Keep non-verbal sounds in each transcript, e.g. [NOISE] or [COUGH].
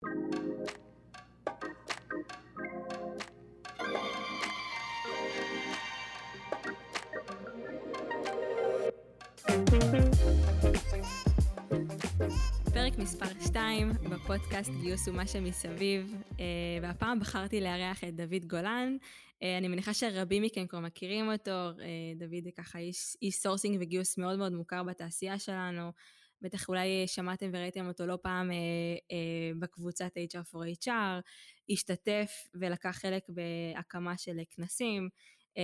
פרק מספר 2 בפודקאסט גיוס ומה שמסביב, אה, והפעם בחרתי לארח את דוד גולן. אה, אני מניחה שרבים מכם כבר מכירים אותו, אה, דוד ככה איש, איש sourcing וגיוס מאוד מאוד מוכר בתעשייה שלנו. בטח אולי שמעתם וראיתם אותו לא פעם בקבוצת HR for HR, השתתף ולקח חלק בהקמה של כנסים.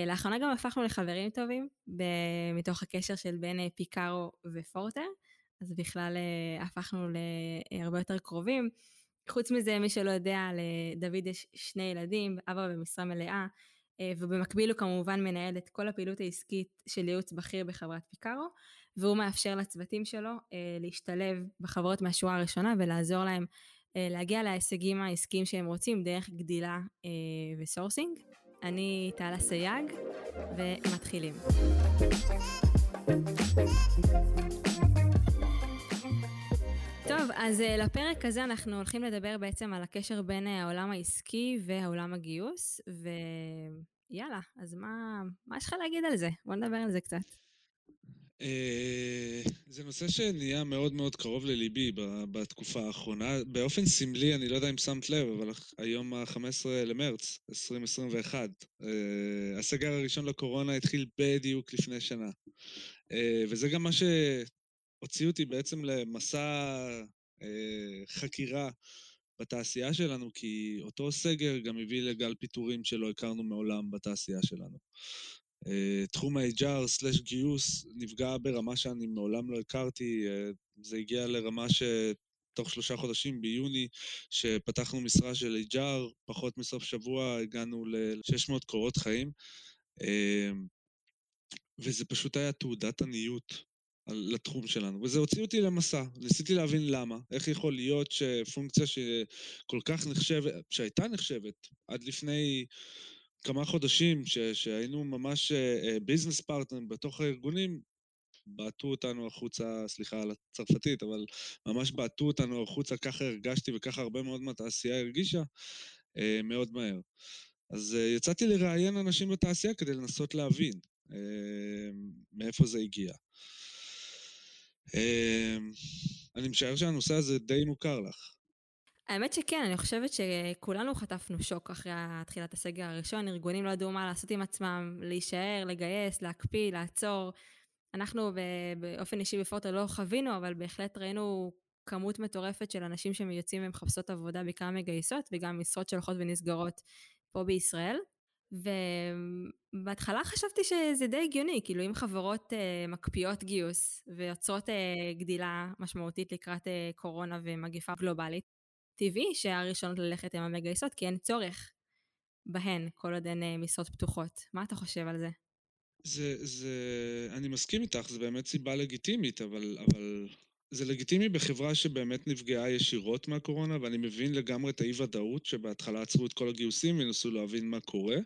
לאחרונה גם הפכנו לחברים טובים מתוך הקשר של בין פיקארו ופורטר. אז בכלל אה, הפכנו להרבה יותר קרובים. חוץ מזה, מי שלא יודע, לדוד יש שני ילדים, אבא במשרה מלאה, אה, ובמקביל הוא כמובן מנהל את כל הפעילות העסקית של ייעוץ בכיר בחברת פיקארו, והוא מאפשר לצוותים שלו אה, להשתלב בחברות מהשורה הראשונה ולעזור להם להגיע להישגים העסקיים שהם רוצים דרך גדילה ו sourcing. אני טלה סייג, ומתחילים. טוב, אז אה, לפרק הזה אנחנו הולכים לדבר בעצם על הקשר בין אה, העולם העסקי והעולם הגיוס, ויאללה, אז מה, מה יש לך להגיד על זה? בוא נדבר על זה קצת. Uh, זה נושא שנהיה מאוד מאוד קרוב לליבי בתקופה האחרונה. באופן סמלי, אני לא יודע אם שמת לב, אבל היום ה-15 למרץ 2021, uh, הסגר הראשון לקורונה התחיל בדיוק לפני שנה. Uh, וזה גם מה ש... הוציאו אותי בעצם למסע אה, חקירה בתעשייה שלנו, כי אותו סגר גם הביא לגל פיטורים שלא הכרנו מעולם בתעשייה שלנו. אה, תחום ה-HR/גיוס נפגע ברמה שאני מעולם לא הכרתי, אה, זה הגיע לרמה ש... תוך שלושה חודשים, ביוני, שפתחנו משרה של HR, פחות מסוף שבוע הגענו ל-600 קורות חיים. אה, וזה פשוט היה תעודת עניות לתחום שלנו, וזה הוציא אותי למסע. ניסיתי להבין למה, איך יכול להיות שפונקציה שכל כך נחשבת, שהייתה נחשבת עד לפני כמה חודשים, ש, שהיינו ממש ביזנס uh, פרטנר בתוך הארגונים, בעטו אותנו החוצה, סליחה על הצרפתית, אבל ממש בעטו אותנו החוצה, ככה הרגשתי וככה הרבה מאוד מהתעשייה הרגישה, uh, מאוד מהר. אז יצאתי לראיין אנשים בתעשייה כדי לנסות להבין מאיפה זה הגיע. אני משער שהנושא הזה די מוכר לך. האמת שכן, אני חושבת שכולנו חטפנו שוק אחרי תחילת הסגר הראשון, ארגונים לא ידעו מה לעשות עם עצמם, להישאר, לגייס, להקפיא, לעצור. אנחנו באופן אישי בפורטר לא חווינו, אבל בהחלט ראינו כמות מטורפת של אנשים שיוצאים ומחפשות עבודה, בעיקר מגייסות, וגם משרות שהולכות ונסגרות פה בישראל. ובהתחלה חשבתי שזה די הגיוני, כאילו אם חברות uh, מקפיאות גיוס ויוצרות uh, גדילה משמעותית לקראת uh, קורונה ומגיפה גלובלית, טבעי שהראשונות ללכת הן המגייסות, כי אין צורך בהן כל עוד אין uh, משרות פתוחות. מה אתה חושב על זה? זה, זה, אני מסכים איתך, זו באמת סיבה לגיטימית, אבל, אבל זה לגיטימי בחברה שבאמת נפגעה ישירות מהקורונה, ואני מבין לגמרי את האי-ודאות שבהתחלה עצרו את כל הגיוסים ונסו להבין מה קורה.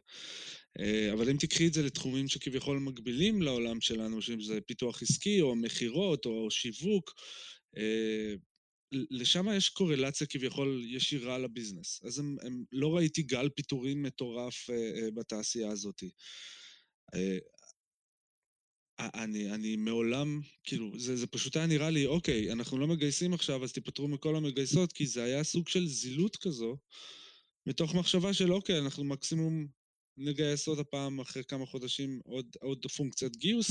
אה, אבל אם תקחי את זה לתחומים שכביכול מקבילים לעולם שלנו, שאם זה פיתוח עסקי או מכירות או שיווק, אה, לשם יש קורלציה כביכול ישירה לביזנס. אז הם, הם, לא ראיתי גל פיטורים מטורף אה, בתעשייה הזאת. אני, אני מעולם, כאילו, זה, זה פשוט היה נראה לי, אוקיי, אנחנו לא מגייסים עכשיו, אז תיפטרו מכל המגייסות, כי זה היה סוג של זילות כזו, מתוך מחשבה של אוקיי, אנחנו מקסימום נגייס עוד הפעם אחרי כמה חודשים עוד, עוד פונקציית גיוס,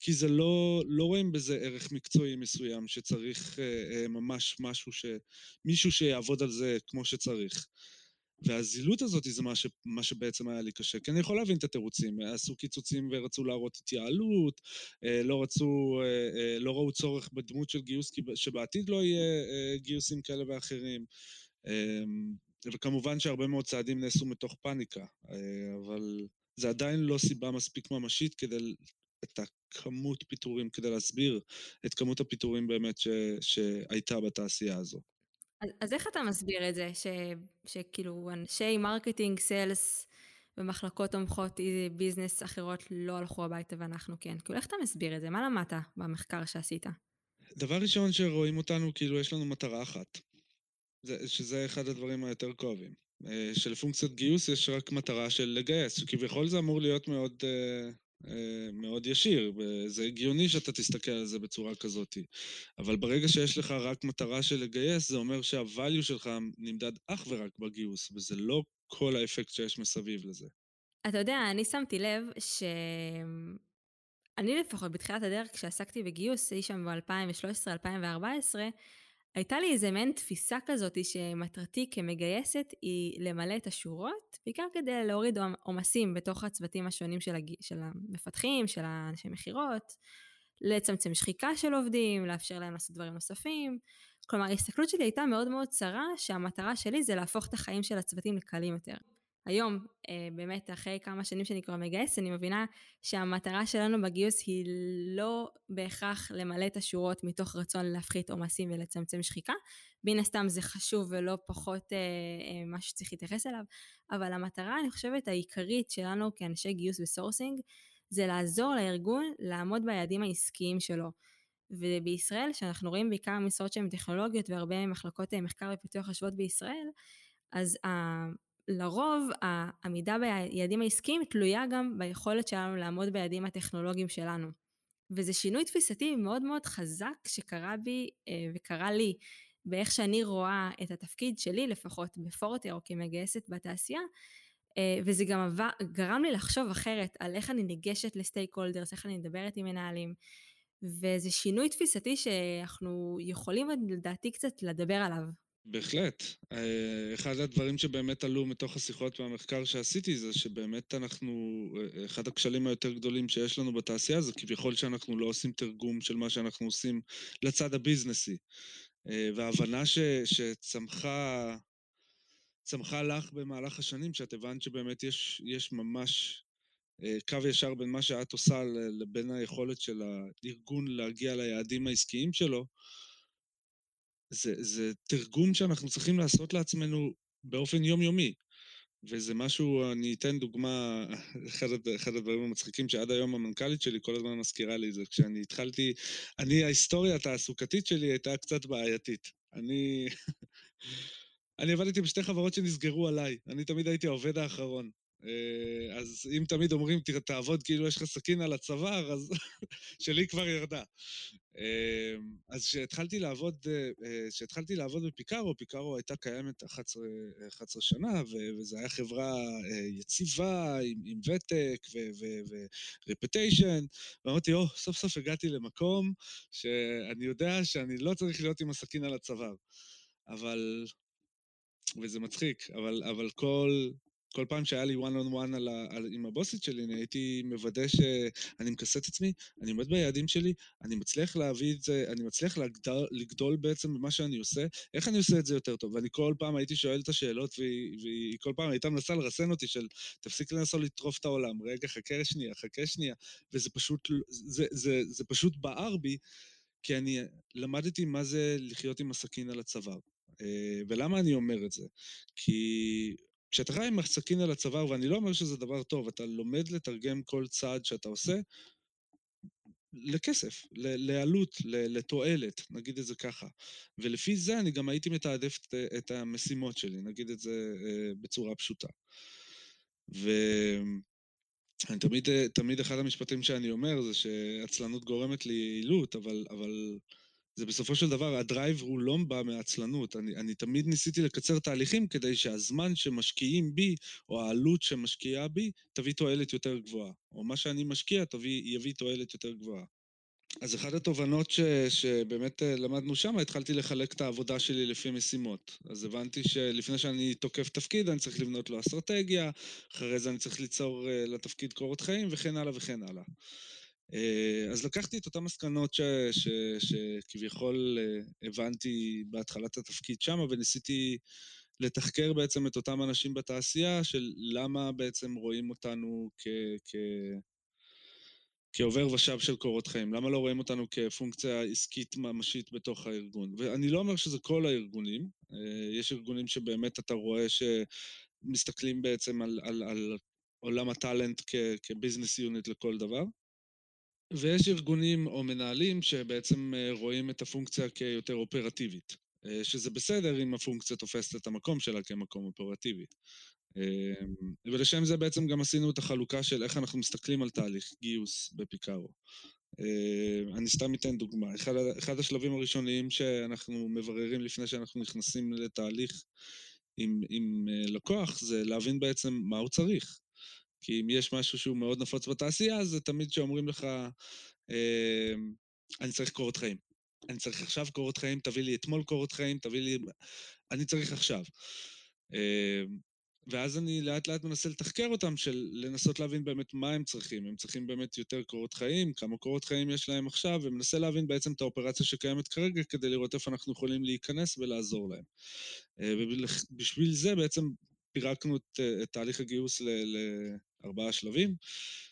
כי זה לא, לא רואים בזה ערך מקצועי מסוים שצריך אה, אה, ממש משהו ש... מישהו שיעבוד על זה כמו שצריך. והזילות הזאת זה מה, ש, מה שבעצם היה לי קשה. כי אני יכול להבין את התירוצים, עשו קיצוצים ורצו להראות התייעלות, אה, לא רצו, אה, אה, לא ראו צורך בדמות של גיוס, שבעתיד לא יהיה גיוסים כאלה ואחרים. וכמובן שהרבה מאוד צעדים נעשו מתוך פאניקה, אבל זה עדיין לא סיבה מספיק ממשית כדי, את הכמות פיטורים, כדי להסביר את כמות הפיטורים באמת ש, שהייתה בתעשייה הזו. אז, אז איך אתה מסביר את זה, ש, שכאילו אנשי marketing, sales ומחלקות תומכות business אחרות לא הלכו הביתה ואנחנו כן? כאילו איך אתה מסביר את זה? מה למדת במחקר שעשית? דבר ראשון שרואים אותנו, כאילו יש לנו מטרה אחת. שזה אחד הדברים היותר כואבים. שלפונקציית גיוס יש רק מטרה של לגייס, שכביכול זה אמור להיות מאוד מאוד ישיר, וזה הגיוני שאתה תסתכל על זה בצורה כזאת. אבל ברגע שיש לך רק מטרה של לגייס, זה אומר שה-value שלך נמדד אך ורק בגיוס, וזה לא כל האפקט שיש מסביב לזה. אתה יודע, אני שמתי לב ש... אני לפחות בתחילת הדרך, כשעסקתי בגיוס, אי שם ב-2013-2014, הייתה לי איזה מעין תפיסה כזאת שמטרתי כמגייסת היא למלא את השורות, בעיקר כדי להוריד עומסים בתוך הצוותים השונים של, הג... של המפתחים, של האנשי מכירות, לצמצם שחיקה של עובדים, לאפשר להם לעשות דברים נוספים. כלומר, ההסתכלות שלי הייתה מאוד מאוד צרה, שהמטרה שלי זה להפוך את החיים של הצוותים לקלים יותר. היום, אה, באמת, אחרי כמה שנים שאני כבר מגייס, אני מבינה שהמטרה שלנו בגיוס היא לא בהכרח למלא את השורות מתוך רצון להפחית עומסים ולצמצם שחיקה. מן הסתם זה חשוב ולא פחות אה, אה, מה שצריך להתייחס אליו, אבל המטרה, אני חושבת, העיקרית שלנו כאנשי גיוס ו sourcing, זה לעזור לארגון לעמוד ביעדים העסקיים שלו. ובישראל, שאנחנו רואים בעיקר משרות שהן טכנולוגיות והרבה מחלקות אה, מחקר ופיתוח יושבות בישראל, אז לרוב העמידה ביעדים העסקיים תלויה גם ביכולת שלנו לעמוד ביעדים הטכנולוגיים שלנו. וזה שינוי תפיסתי מאוד מאוד חזק שקרה בי אה, וקרה לי באיך שאני רואה את התפקיד שלי לפחות בפורטר או כמגייסת בתעשייה אה, וזה גם גרם לי לחשוב אחרת על איך אני ניגשת לסטייק הולדרס, איך אני מדברת עם מנהלים וזה שינוי תפיסתי שאנחנו יכולים לדעתי קצת לדבר עליו. בהחלט. אה, אחד הדברים שבאמת עלו מתוך השיחות והמחקר שעשיתי זה שבאמת אנחנו, אה, אחד הכשלים היותר גדולים שיש לנו בתעשייה זה כביכול שאנחנו לא עושים תרגום של מה שאנחנו עושים לצד הביזנסי. אה, וההבנה ש, שצמחה צמחה לך במהלך השנים, שאת הבנת שבאמת יש, יש ממש קו ישר בין מה שאת עושה לבין היכולת של הארגון להגיע ליעדים העסקיים שלו, זה, זה תרגום שאנחנו צריכים לעשות לעצמנו באופן יומיומי. וזה משהו, אני אתן דוגמה, אחד, אחד הדברים המצחיקים שעד היום המנכ"לית שלי כל הזמן מזכירה לי זה כשאני התחלתי, אני, ההיסטוריה התעסוקתית שלי הייתה קצת בעייתית. אני... [LAUGHS] אני עבדתי בשתי חברות שנסגרו עליי, אני תמיד הייתי העובד האחרון. אה, אז אם תמיד אומרים, תעבוד כאילו יש לך סכין על הצוואר, אז [LAUGHS] שלי כבר ירדה. אמ, אז כשהתחלתי לעבוד, כשהתחלתי אה, לעבוד בפיקארו, פיקארו הייתה קיימת 11, 11 שנה, וזו הייתה חברה אה, יציבה, עם, עם ותק ורפטיישן, ואמרתי, או, סוף סוף הגעתי למקום שאני יודע שאני לא צריך להיות עם הסכין על הצוואר. אבל, וזה מצחיק, אבל, אבל כל, כל פעם שהיה לי one on one על ה, על, עם הבוסית שלי, אני הייתי מוודא שאני מכסה את עצמי, אני עומד ביעדים שלי, אני מצליח להביא את זה, אני מצליח לגדול, לגדול בעצם במה שאני עושה, איך אני עושה את זה יותר טוב? ואני כל פעם הייתי שואל את השאלות, והיא, והיא כל פעם הייתה מנסה לרסן אותי של, תפסיק לנסות לטרוף את העולם, רגע, חכה שנייה, חכה שנייה, וזה פשוט, זה, זה, זה, זה פשוט בער בי, כי אני למדתי מה זה לחיות עם הסכין על הצוואר. אה, ולמה אני אומר את זה? כי כשאתה חי עם סכין על הצוואר, ואני לא אומר שזה דבר טוב, אתה לומד לתרגם כל צעד שאתה עושה לכסף, לעלות, לתועלת, נגיד את זה ככה. ולפי זה אני גם הייתי מתעדף את המשימות שלי, נגיד את זה אה, בצורה פשוטה. ואני תמיד, תמיד אחד המשפטים שאני אומר זה שעצלנות גורמת ליעילות, אבל, אבל זה בסופו של דבר, הדרייב הוא לא בא מעצלנות. אני, אני תמיד ניסיתי לקצר תהליכים כדי שהזמן שמשקיעים בי, או העלות שמשקיעה בי, תביא תועלת יותר גבוהה. או מה שאני משקיע תביא, יביא תועלת יותר גבוהה. אז אחת התובנות ש, שבאמת אה, למדנו שם, התחלתי לחלק את העבודה שלי לפי משימות. אז הבנתי שלפני שאני תוקף תפקיד, אני צריך לבנות לו אסטרטגיה, אחרי זה אני צריך ליצור אה, לתפקיד קורות חיים, וכן הלאה וכן הלאה. אה, אז לקחתי את אותן מסקנות שכביכול אה, הבנתי בהתחלת התפקיד שם, וניסיתי לתחקר בעצם את אותם אנשים בתעשייה, של למה בעצם רואים אותנו כ... כ כעובר ושב של קורות חיים. למה לא רואים אותנו כפונקציה עסקית ממשית בתוך הארגון? ואני לא אומר שזה כל הארגונים, אה, יש ארגונים שבאמת אתה רואה שמסתכלים בעצם על, על, על עולם הטאלנט כביזנס יוניט לכל דבר, ויש ארגונים או מנהלים שבעצם אה, רואים את הפונקציה כיותר אופרטיבית. שזה בסדר אם הפונקציה תופסת את המקום שלה כמקום אופרטיבי. ולשם זה בעצם גם עשינו את החלוקה של איך אנחנו מסתכלים על תהליך גיוס בפיקארו. אני סתם אתן דוגמה. אחד, אחד השלבים הראשוניים שאנחנו מבררים לפני שאנחנו נכנסים לתהליך עם, עם לקוח, זה להבין בעצם מה הוא צריך. כי אם יש משהו שהוא מאוד נפוץ בתעשייה, זה תמיד שאומרים לך, אני צריך קורות חיים. אני צריך עכשיו קורות חיים, תביא לי אתמול קורות חיים, תביא לי... אני צריך עכשיו. ואז אני לאט לאט מנסה לתחקר אותם, של לנסות להבין באמת מה הם צריכים. הם צריכים באמת יותר קורות חיים, כמה קורות חיים יש להם עכשיו, ומנסה להבין בעצם את האופרציה שקיימת כרגע, כדי לראות איפה אנחנו יכולים להיכנס ולעזור להם. ובשביל זה בעצם פירקנו את, את תהליך הגיוס לארבעה שלבים,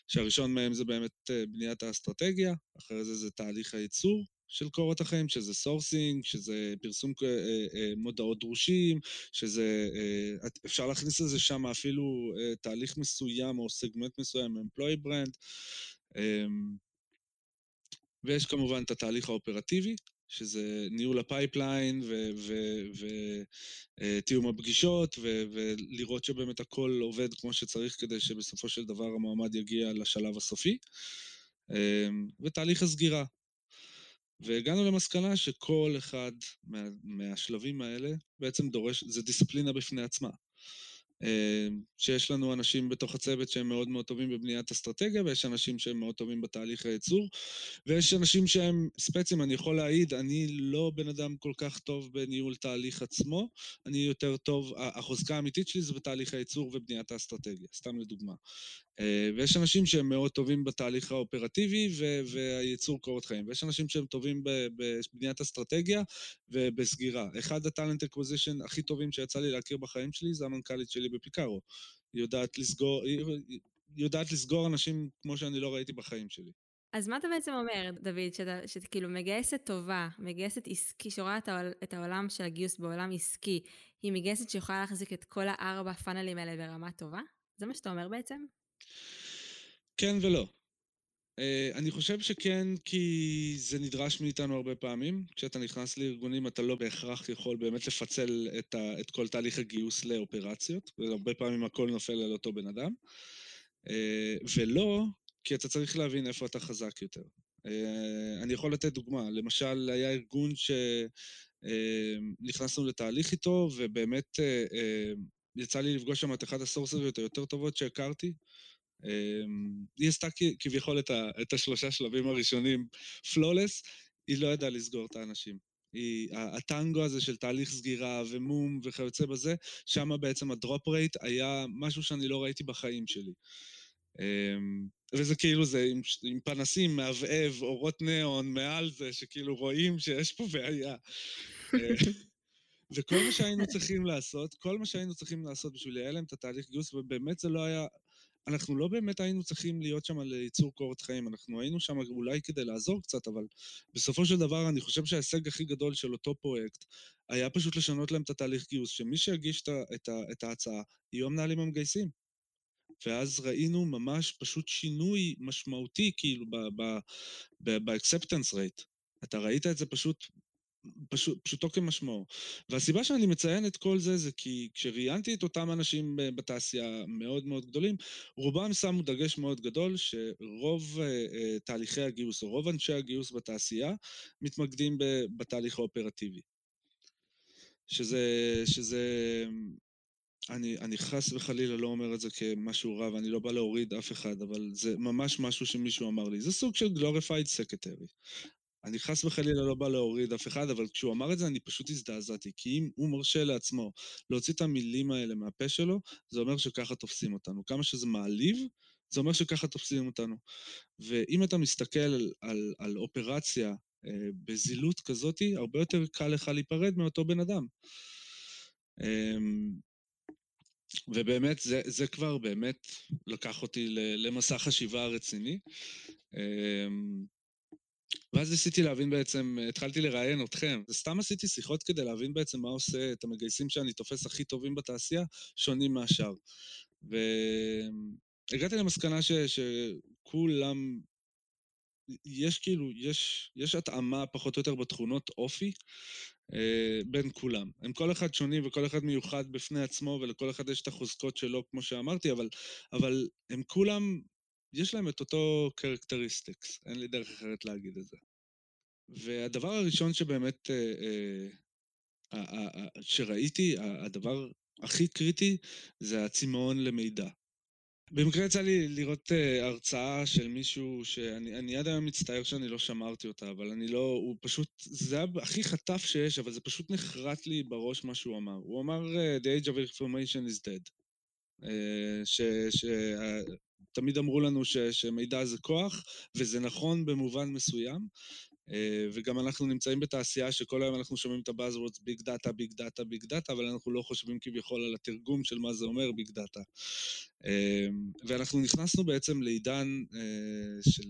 שהראשון מהם זה באמת בניית האסטרטגיה, אחרי זה זה תהליך הייצור, של קורות החיים, שזה sourcing, שזה פרסום אה, אה, מודעות דרושים, שזה... אה, אפשר להכניס לזה שם אפילו תהליך מסוים או סגמנט מסוים, employer brand. אמ, ויש כמובן את התהליך האופרטיבי, שזה ניהול ה pipeline ותיאום הפגישות, ולראות שבאמת הכל עובד כמו שצריך כדי שבסופו של דבר המועמד יגיע לשלב הסופי. אמ, ותהליך הסגירה, והגענו למסקנה שכל אחד מה, מהשלבים האלה בעצם דורש, זה דיסציפלינה בפני עצמה. אה, שיש לנו אנשים בתוך הצוות שהם מאוד מאוד טובים בבניית אסטרטגיה, ויש אנשים שהם מאוד טובים בתהליך הייצור, ויש אנשים שהם ספצים, אני יכול להעיד, אני לא בן אדם כל כך טוב בניהול תהליך עצמו, אני יותר טוב, החוזקה האמיתית שלי זה בתהליך הייצור ובניית האסטרטגיה, סתם לדוגמה. אה, ויש אנשים שהם מאוד טובים בתהליך האופרטיבי והייצור קורות חיים, ויש אנשים שהם טובים בבניית אסטרטגיה ובסגירה. אחד ה talent acquisition הכי טובים שיצא לי להכיר בחיים שלי זה המנכ"לית שלי בפיקארו. היא יודעת לסגור, היא יודעת לסגור אנשים כמו שאני לא ראיתי בחיים שלי. אז מה אתה בעצם אומר, דוד, שאתה, שאתה כאילו מגייסת טובה, מגייסת עסקי, שרואה את העולם של הגיוס בעולם עסקי, היא מגייסת שיכולה להחזיק את כל הארבע פאנלים האלה ברמה טובה? זה מה שאתה אומר בעצם? כן ולא. Uh, אני חושב שכן, כי זה נדרש מאיתנו הרבה פעמים. כשאתה נכנס לארגונים, אתה לא בהכרח יכול באמת לפצל את, ה, את כל תהליך הגיוס לאופרציות, והרבה פעמים הכל נופל על אותו בן אדם. Uh, ולא, כי אתה צריך להבין איפה אתה חזק יותר. Uh, אני יכול לתת דוגמה. למשל, היה ארגון שנכנסנו לתהליך איתו, ובאמת יצא לי לפגוש שם את אחד הסורסריות היותר טובות שהכרתי. אמ, היא עשתה כביכול את, ה, את השלושה שלבים הראשונים פלולס, היא לא ידעה לסגור את האנשים. היא, הטנגו הזה של תהליך סגירה ומום וכיוצא בזה, שם בעצם הדרופ רייט היה משהו שאני לא ראיתי בחיים שלי. אמ, וזה כאילו זה עם, עם פנסים, מהבהב, אורות ניאון מעל זה, שכאילו רואים שיש פה בעיה. אה, וכל מה שהיינו צריכים לעשות, כל מה שהיינו צריכים לעשות בשביל לייעל להם את התהליך גיוס, ובאמת זה לא היה אנחנו לא באמת היינו צריכים להיות שם לייצור קורת חיים, אנחנו היינו שם אולי כדי לעזור קצת, אבל בסופו של דבר אני חושב שההישג הכי גדול של אותו פרויקט היה פשוט לשנות להם את התהליך גיוס, שמי שהגיש את, את, את ההצעה יהיו המנהלים המגייסים. ואז ראינו ממש פשוט שינוי משמעותי, כאילו, ב-acceptance rate. אתה ראית את זה פשוט פשוט, פשוטו כמשמעו. והסיבה שאני מציין את כל זה, זה כי כשראיינתי את אותם אנשים בתעשייה מאוד מאוד גדולים, רובם שמו דגש מאוד גדול שרוב uh, uh, תהליכי הגיוס, או רוב אנשי הגיוס בתעשייה, מתמקדים בתהליך האופרטיבי. שזה, שזה, אני, אני חס וחלילה לא אומר את זה כמשהו רע, ואני לא בא להוריד אף אחד, אבל זה ממש משהו שמישהו אמר לי. זה סוג של glorified secretary. אני חס וחלילה לא בא להוריד אף אחד, אבל כשהוא אמר את זה אני פשוט הזדעזעתי, כי אם הוא מרשה לעצמו להוציא את המילים האלה מהפה שלו, זה אומר שככה תופסים אותנו. כמה שזה מעליב, זה אומר שככה תופסים אותנו. ואם אתה מסתכל על, על, על אופרציה אה, בזילות כזאת, הרבה יותר קל לך להיפרד מאותו בן אדם. אה, ובאמת, זה, זה כבר באמת לקח אותי למסע חשיבה רציני. אה, ואז ניסיתי להבין בעצם, התחלתי לראיין אתכם, וסתם עשיתי שיחות כדי להבין בעצם מה עושה את המגייסים שאני תופס הכי טובים בתעשייה, שונים מהשאר. והגעתי למסקנה ש, שכולם, יש כאילו, יש, יש התאמה פחות או יותר בתכונות אופי, אה, בין כולם. הם כל אחד שונים וכל אחד מיוחד בפני עצמו, ולכל אחד יש את החוזקות שלו, כמו שאמרתי, אבל, אבל הם כולם, יש להם את אותו characteristics, אין לי דרך אחרת להגיד את זה. והדבר הראשון שבאמת, אה, אה, שראיתי, הדבר הכי קריטי, זה הצמאון למידע. במקרה יצא לי לראות אה, הרצאה של מישהו שאני עד היום מצטער שאני לא שמרתי אותה, אבל אני לא, הוא פשוט, זה היה הכי חטף שיש, אבל זה פשוט נחרט לי בראש מה שהוא אמר. הוא אמר, אה, The age of information is dead. אה, אמרו לנו ש, שמידע זה כוח, וזה נכון במובן מסוים, אה, וגם אנחנו נמצאים בתעשייה שכל היום אנחנו שומעים את ה-Buzzwords ביג דאטה, ביג דאטה, ביג דאטה, אבל אנחנו לא חושבים כביכול על התרגום של מה זה אומר ביג דאטה. אה, ואנחנו נכנסנו בעצם לעידן אה, של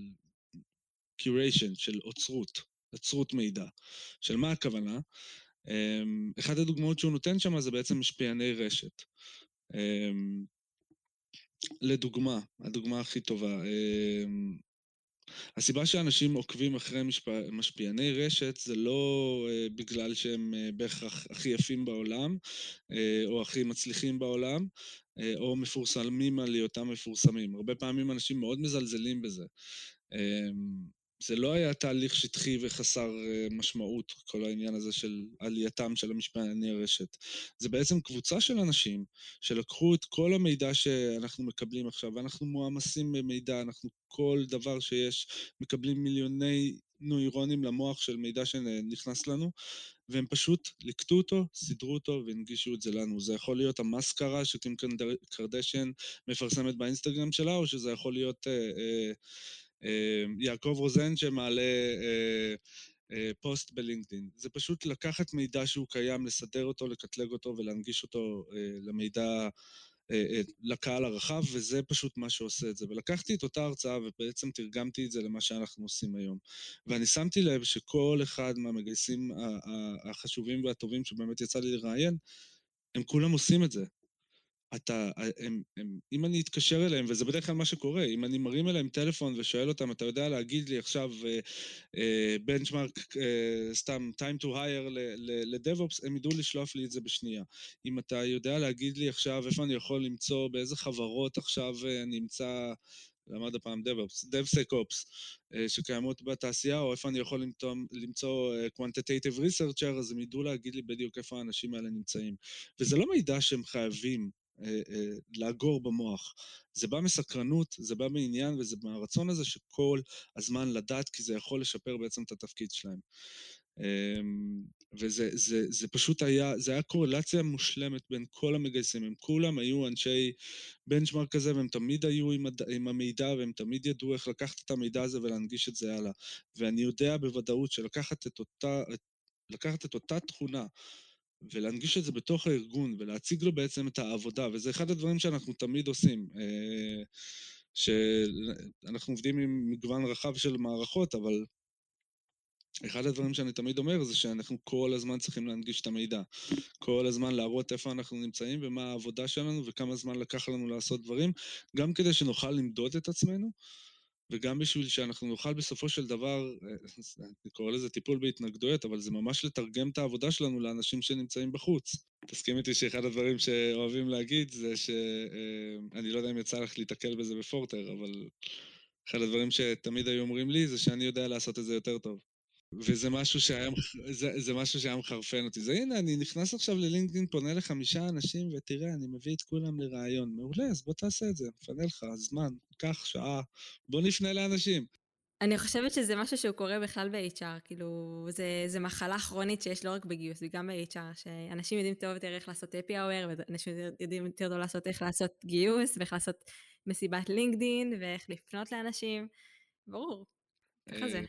curation, של אוצרות, אוצרות מידע. של מה הכוונה? אחת הדוגמאות שהוא נותן שם זה בעצם משפיעני רשת. לדוגמה, הדוגמה הכי טובה, הסיבה שאנשים עוקבים אחרי משפע... משפיעני רשת זה לא uh, בגלל שהם uh, בהכרח הכי יפים בעולם, uh, או הכי מצליחים בעולם, uh, או מפורסמים על היותם מפורסמים. הרבה פעמים אנשים מאוד מזלזלים בזה. Uh, זה לא היה תהליך שטחי וחסר אה, משמעות, כל העניין הזה של עלייתם של המשפעני הרשת. זה בעצם קבוצה של אנשים שלקחו את כל המידע שאנחנו מקבלים עכשיו, ואנחנו מועמסים במידע, אנחנו כל דבר שיש, מקבלים מיליוני נוירונים למוח של מידע שנכנס לנו, והם פשוט ליקטו אותו, סידרו אותו והנגישו את זה לנו. זה יכול להיות המאסקרה שקים קרדשן מפרסמת באינסטגרם שלה, או שזה יכול להיות... אה, אה, יעקב רוזן שמעלה אה, אה, פוסט בלינקדאין. זה פשוט לקחת מידע שהוא קיים, לסדר אותו, לקטלג אותו ולהנגיש אותו למידע, לקהל הרחב, וזה פשוט מה שעושה את זה. ולקחתי את אותה הרצאה ובעצם תרגמתי את זה למה שאנחנו עושים היום. ואני שמתי לב שכל אחד מהמגייסים החשובים והטובים שבאמת יצא לי לראיין, הם כולם עושים את זה. אתה, הם, הם, אם אני אתקשר אליהם, וזה בדרך כלל מה שקורה, אם אני מרים אליהם טלפון ושואל אותם, אתה יודע להגיד לי עכשיו בנצ'מארק, uh, uh, סתם time to hire לדב-אופס, הם ידעו לשלוף לי את זה בשנייה. אם אתה יודע להגיד לי עכשיו איפה אני יכול למצוא, באיזה חברות עכשיו אני אמצא למד הפעם DevOps, DevSecOps, אה, שקיימות בתעשייה, או איפה אני יכול למצוא, למצוא אה, Quantitative Researcher, אז הם ידעו להגיד לי בדיוק איפה האנשים האלה נמצאים. וזה לא מידע שהם חייבים אה, לאגור במוח. זה בא מסקרנות, זה בא מעניין, וזה מהרצון הזה שכל הזמן לדעת, כי זה יכול לשפר בעצם את התפקיד שלהם. אמ, וזה זה, זה פשוט היה, זה היה קורלציה מושלמת בין כל המגייסים, הם כולם היו אנשי בנצ'מארק כזה, והם תמיד היו עם, הד... עם המידע, והם תמיד ידעו איך לקחת את המידע הזה ולהנגיש את זה הלאה. ואני יודע בוודאות שלקחת את אותה, לקחת את אותה תכונה ולהנגיש את זה בתוך הארגון ולהציג לו בעצם את העבודה, וזה אחד הדברים שאנחנו תמיד עושים. אה, שאנחנו עובדים עם מגוון רחב של מערכות, אבל אחד הדברים שאני תמיד אומר זה שאנחנו כל הזמן צריכים להנגיש את המידע. כל הזמן להראות איפה אנחנו נמצאים ומה העבודה שלנו וכמה זמן לקח לנו לעשות דברים, גם כדי שנוכל למדוד את עצמנו, וגם בשביל שאנחנו נוכל בסופו של דבר, אני קורא לזה טיפול בהתנגדויות, אבל זה ממש לתרגם את העבודה שלנו לאנשים שנמצאים בחוץ. תסכים איתי שאחד הדברים שאוהבים להגיד זה שאני לא יודע אם יצא לך להתקל בזה בפורטר, אבל אחד הדברים שתמיד היו אומרים לי זה שאני יודע לעשות את זה יותר טוב. וזה משהו שהיה, זה, זה משהו שהיה מחרפן אותי. זה הנה, אני נכנס עכשיו ללינקדאין, פונה לחמישה אנשים, ותראה, אני מביא את כולם לראיון. מעולה, אז בוא תעשה את זה, נפנה לך זמן, קח שעה, בוא נפנה לאנשים. אני חושבת שזה משהו שהוא קורה בכלל ב-HR, כאילו, זה, זה מחלה כרונית שיש לא רק בגיוס, גם ב-HR, שאנשים יודעים טוב יותר איך לעשות אפי אאואר, ואנשים יודעים יותר טוב לעשות איך לעשות גיוס, ואיך לעשות מסיבת לינקדאין, ואיך לפנות לאנשים, ברור, ככה זה.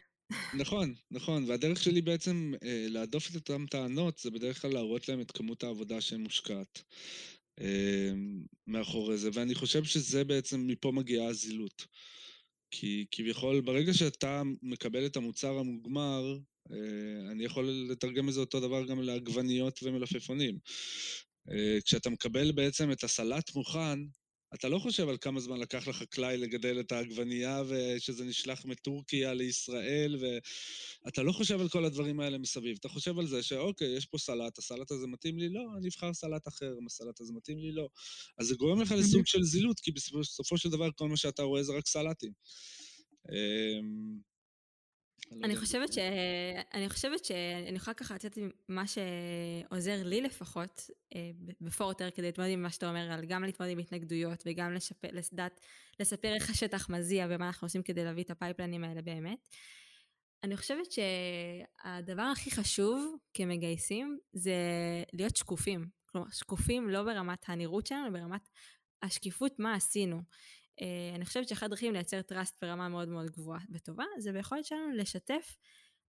נכון, נכון, והדרך שלי בעצם אה, להדוף את אותן טענות זה בדרך כלל להראות להם את כמות העבודה שמושקעת אה, מאחורי זה, ואני חושב שזה בעצם, מפה מגיעה הזילות. כי כביכול, ברגע שאתה מקבל את המוצר המוגמר, אה, אני יכול לתרגם את זה אותו דבר גם לעגבניות ומלפפונים. אה, כשאתה מקבל בעצם את הסלט מוכן, אתה לא חושב על כמה זמן לקח לחקלאי לגדל את העגבנייה ושזה נשלח מטורקיה לישראל, ואתה לא חושב על כל הדברים האלה מסביב. אתה חושב על זה שאוקיי, יש פה סלט, הסלט הזה מתאים לי? לא, אני אבחר סלט אחר, אם הסלט הזה מתאים לי? לא. אז זה גורם לך לסוג של זילות, כי בסופו של דבר כל מה שאתה רואה זה רק סלטים. אמ, לא אני חושבת ש... אני חושבת שאני יכולה ככה לצאת עם מה שעוזר לי לפחות, אה, בפורטר, כדי להתמודד עם מה שאתה אומר, על גם להתמודד עם התנגדויות וגם לשפר, לדעת, לספר איך השטח מזיע ומה אנחנו עושים כדי להביא את הפייפלנים האלה באמת. אני חושבת שהדבר הכי חשוב כמגייסים זה להיות שקופים. כלומר, שקופים לא ברמת הנראות שלנו, אלא ברמת השקיפות מה עשינו. אה, אני חושבת שאחת הדרכים לייצר טראסט ברמה מאוד מאוד גבוהה וטובה, זה ביכולת שלנו לשתף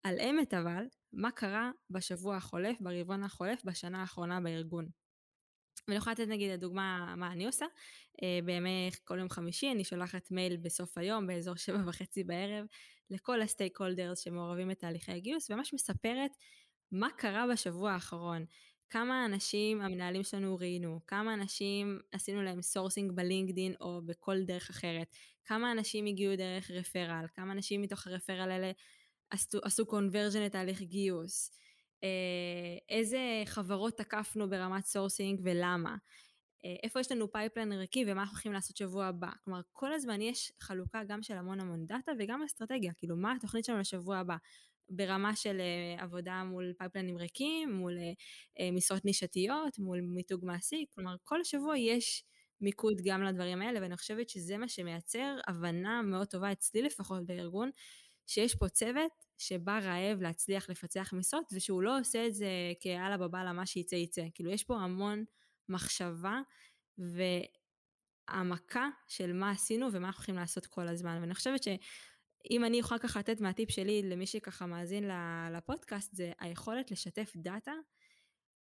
על אמת אבל, מה קרה בשבוע החולף, ברבעון החולף, בשנה האחרונה בארגון. ואני יכולה לתת נגיד לדוגמה מה אני עושה. אה, בימי כל יום חמישי אני שולחת מייל בסוף היום, באזור שבע וחצי בערב, לכל ה stakeholders שמעורבים בתהליכי הגיוס, וממש מספרת מה קרה בשבוע האחרון. כמה אנשים המנהלים שלנו ראיינו, כמה אנשים עשינו להם sourcing בלינקדין או בכל דרך אחרת, כמה אנשים הגיעו דרך referral, כמה אנשים מתוך ה referral האלה עשו, עשו conversion לתהליך גיוס, אה, איזה חברות תקפנו ברמת sourcing ולמה, אה, איפה יש לנו pipeline ריקים ומה אנחנו הולכים לעשות שבוע הבא. כלומר, כל הזמן יש חלוקה גם של המון המון דאטה וגם אסטרטגיה, כאילו מה התוכנית שלנו לשבוע הבא. ברמה של אה, עבודה מול פייפליינים ריקים, מול אה, משרות נישתיות, מול מיתוג מעסיק, כלומר כל שבוע יש מיקוד גם לדברים האלה, ואני חושבת שזה מה שמייצר הבנה מאוד טובה אצלי לפחות בארגון, שיש פה צוות שבא רעב להצליח לפצח משרות, ושהוא לא עושה את זה כאללה בבאללה מה שיצא יצא, כאילו יש פה המון מחשבה והעמקה של מה עשינו ומה אנחנו הולכים לעשות כל הזמן, ואני חושבת ש... אם אני יכולה ככה לתת מהטיפ שלי למי שככה מאזין לפודקאסט, זה היכולת לשתף דאטה,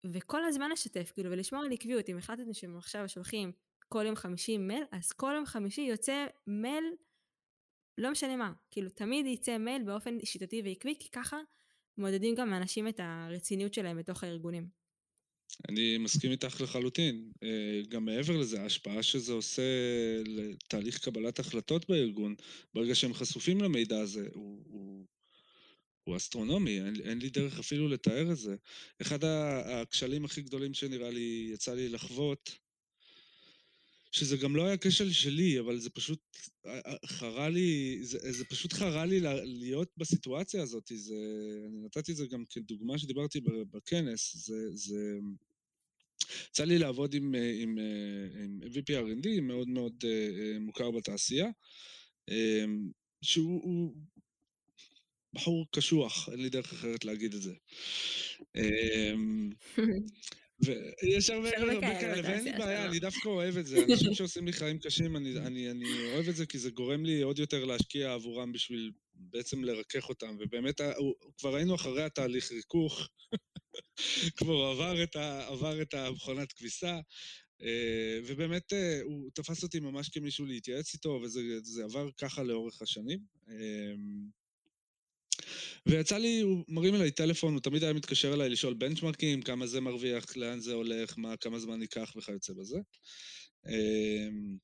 וכל הזמן לשתף, כאילו, ולשמור על עקביות. אם החלטתם שהם עכשיו שולחים כל יום חמישי מייל, אז כל יום חמישי יוצא מייל, לא משנה מה, כאילו, תמיד יצא מייל באופן שיטתי ועקבי, כי ככה מודדים גם לאנשים את הרציניות שלהם בתוך הארגונים. אני מסכים איתך לחלוטין. אה, גם מעבר לזה, ההשפעה שזה עושה לתהליך קבלת החלטות בארגון, ברגע שהם חשופים למידע הזה, הוא, הוא, הוא אסטרונומי, אין, אין לי דרך אפילו לתאר את זה. אחד הכשלים הכי גדולים שנראה לי, יצא לי לחוות, שזה גם לא היה כשל שלי, אבל זה פשוט אה, אה, חרה לי, זה, זה פשוט חרה לי להיות בסיטואציה הזאת. זה, אני נתתי את זה גם כדוגמה שדיברתי בכנס, זה, זה יצא לי לעבוד עם, אה, עם, עם VP R&D מאוד מאוד מוכר בתעשייה, שהוא בחור קשוח, אין לי דרך אחרת להגיד את זה. [LAUGHS] ויש הרבה כאלה, ואין לי בעיה, אני דווקא אוהב את זה. אנשים שעושים לי חיים קשים, אני אוהב את זה כי זה גורם לי עוד יותר להשקיע עבורם בשביל בעצם לרכך אותם. ובאמת, כבר היינו אחרי התהליך ריכוך, [LAUGHS] כבר עבר את, עבר את המכונת כביסה, אה, ובאמת אה, הוא תפס אותי ממש כמישהו להתייעץ איתו, וזה עבר ככה לאורך השנים. ויצא לי, הוא מרים אליי טלפון, הוא תמיד היה מתקשר אליי לשאול בנצ'מרקים, כמה זה מרוויח, לאן זה הולך, מה, כמה זמן ייקח וכיוצא בזה. אמ,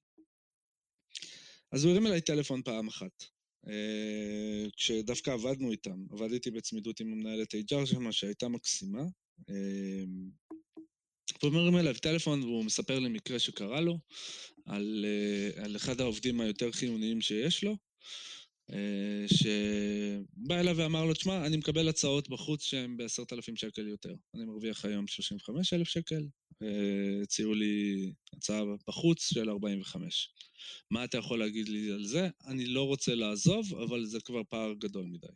אז הוא הרים אליי טלפון פעם אחת, אה, כשדווקא עבדנו איתם, עבדתי בצמידות עם המנהלת HR שם, שהייתה מקסימה. אמ, הוא מרים אליי טלפון והוא מספר לי מקרה שקרה לו, על, אה, על אחד העובדים היותר חיוניים שיש לו. אה, שבא אליו ואמר לו, תשמע, אני מקבל הצעות בחוץ שהן ב-10,000 שקל יותר. אני מרוויח היום 35,000 שקל, הציעו לי הצעה בחוץ של 45. מה אתה יכול להגיד לי על זה? אני לא רוצה לעזוב, אבל זה כבר פער גדול מדי.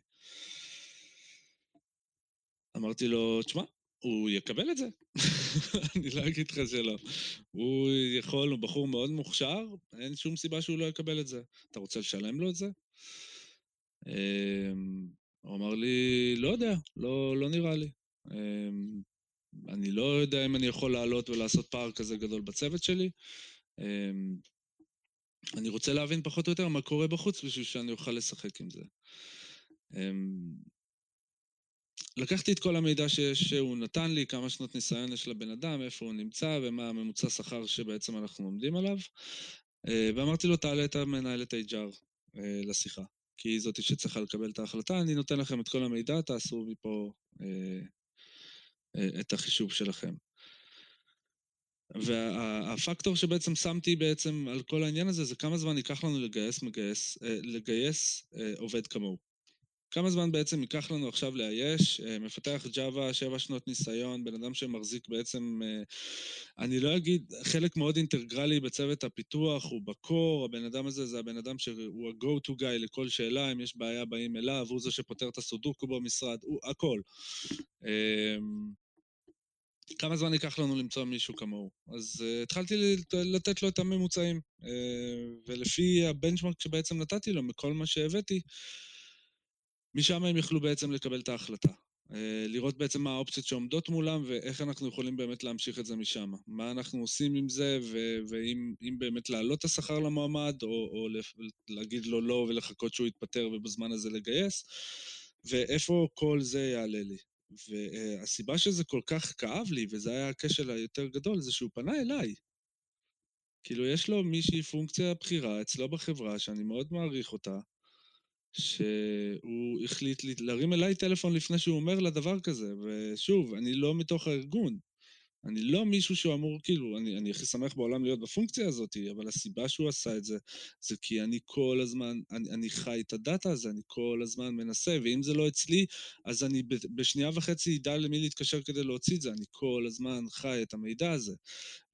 אמרתי לו, תשמע, הוא יקבל את זה. [LAUGHS] אני לא אגיד לך שלא. הוא יכול, הוא בחור מאוד מוכשר, אין שום סיבה שהוא לא יקבל את זה. אתה רוצה לשלם לו את זה? אמ, הוא אמר לי, לא יודע, לא, לא נראה לי. אמ, אני לא יודע אם אני יכול לעלות ולעשות פער כזה גדול בצוות שלי. אמ, אני רוצה להבין פחות או יותר מה קורה בחוץ בשביל שאני אוכל לשחק עם זה. לקחתי את כל המידע ש, שהוא נתן לי, כמה שנות ניסיון יש לבן אדם, איפה הוא נמצא ומה הממוצע שכר שבעצם אנחנו עומדים עליו. ואמרתי לו, תעלה את המנהלת HR לשיחה, כי היא זאתי שצריכה לקבל את ההחלטה, אני נותן לכם את כל המידע, תעשו מפה את החישוב שלכם. והפקטור שבעצם שמתי בעצם על כל העניין הזה, זה כמה זמן ייקח לנו לגייס מגייס, לגייס עובד כמוהו. כמה זמן בעצם ייקח לנו עכשיו לאייש, מפתח ג'אווה, שבע שנות ניסיון, בן אדם שמחזיק בעצם, אני לא אגיד, חלק מאוד אינטגרלי בצוות הפיתוח, הוא בקור, הבן אדם הזה זה הבן אדם שהוא ה-go to guy לכל שאלה, אם יש בעיה באים אליו, הוא זה שפותר את הסודוקו במשרד, הוא הכל. כמה זמן ייקח לנו למצוא מישהו כמוהו? אז uh, התחלתי לתת לו את הממוצעים, uh, ולפי הבנצ'מרק שבעצם נתתי לו, מכל מה שהבאתי, משם הם יכלו בעצם לקבל את ההחלטה. Uh, לראות בעצם מה האופציות שעומדות מולם ואיך אנחנו יכולים באמת להמשיך את זה משם. מה אנחנו עושים עם זה, ואם באמת להעלות את השכר למועמד, או, או להגיד לו לא ולחכות שהוא יתפטר ובזמן הזה לגייס, ואיפה כל זה יעלה לי. והסיבה שזה כל כך כאב לי, וזה היה הכשל היותר גדול, זה שהוא פנה אליי. כאילו, יש לו מישהי פונקציה בכירה אצלו בחברה, שאני מאוד מעריך אותה, שהוא החליט להרים אליי טלפון לפני שהוא אומר לה דבר כזה, ושוב, אני לא מתוך הארגון. אני לא מישהו שהוא אמור, כאילו, אני, אני הכי שמח בעולם להיות בפונקציה הזאת, אבל הסיבה שהוא עשה את זה, זה כי אני כל הזמן, אני, אני חי את הדאטה הזה, אני כל הזמן מנסה, ואם זה לא אצלי, אז אני בשנייה וחצי אדע למי להתקשר כדי להוציא את זה, אני כל הזמן חי את המידע הזה.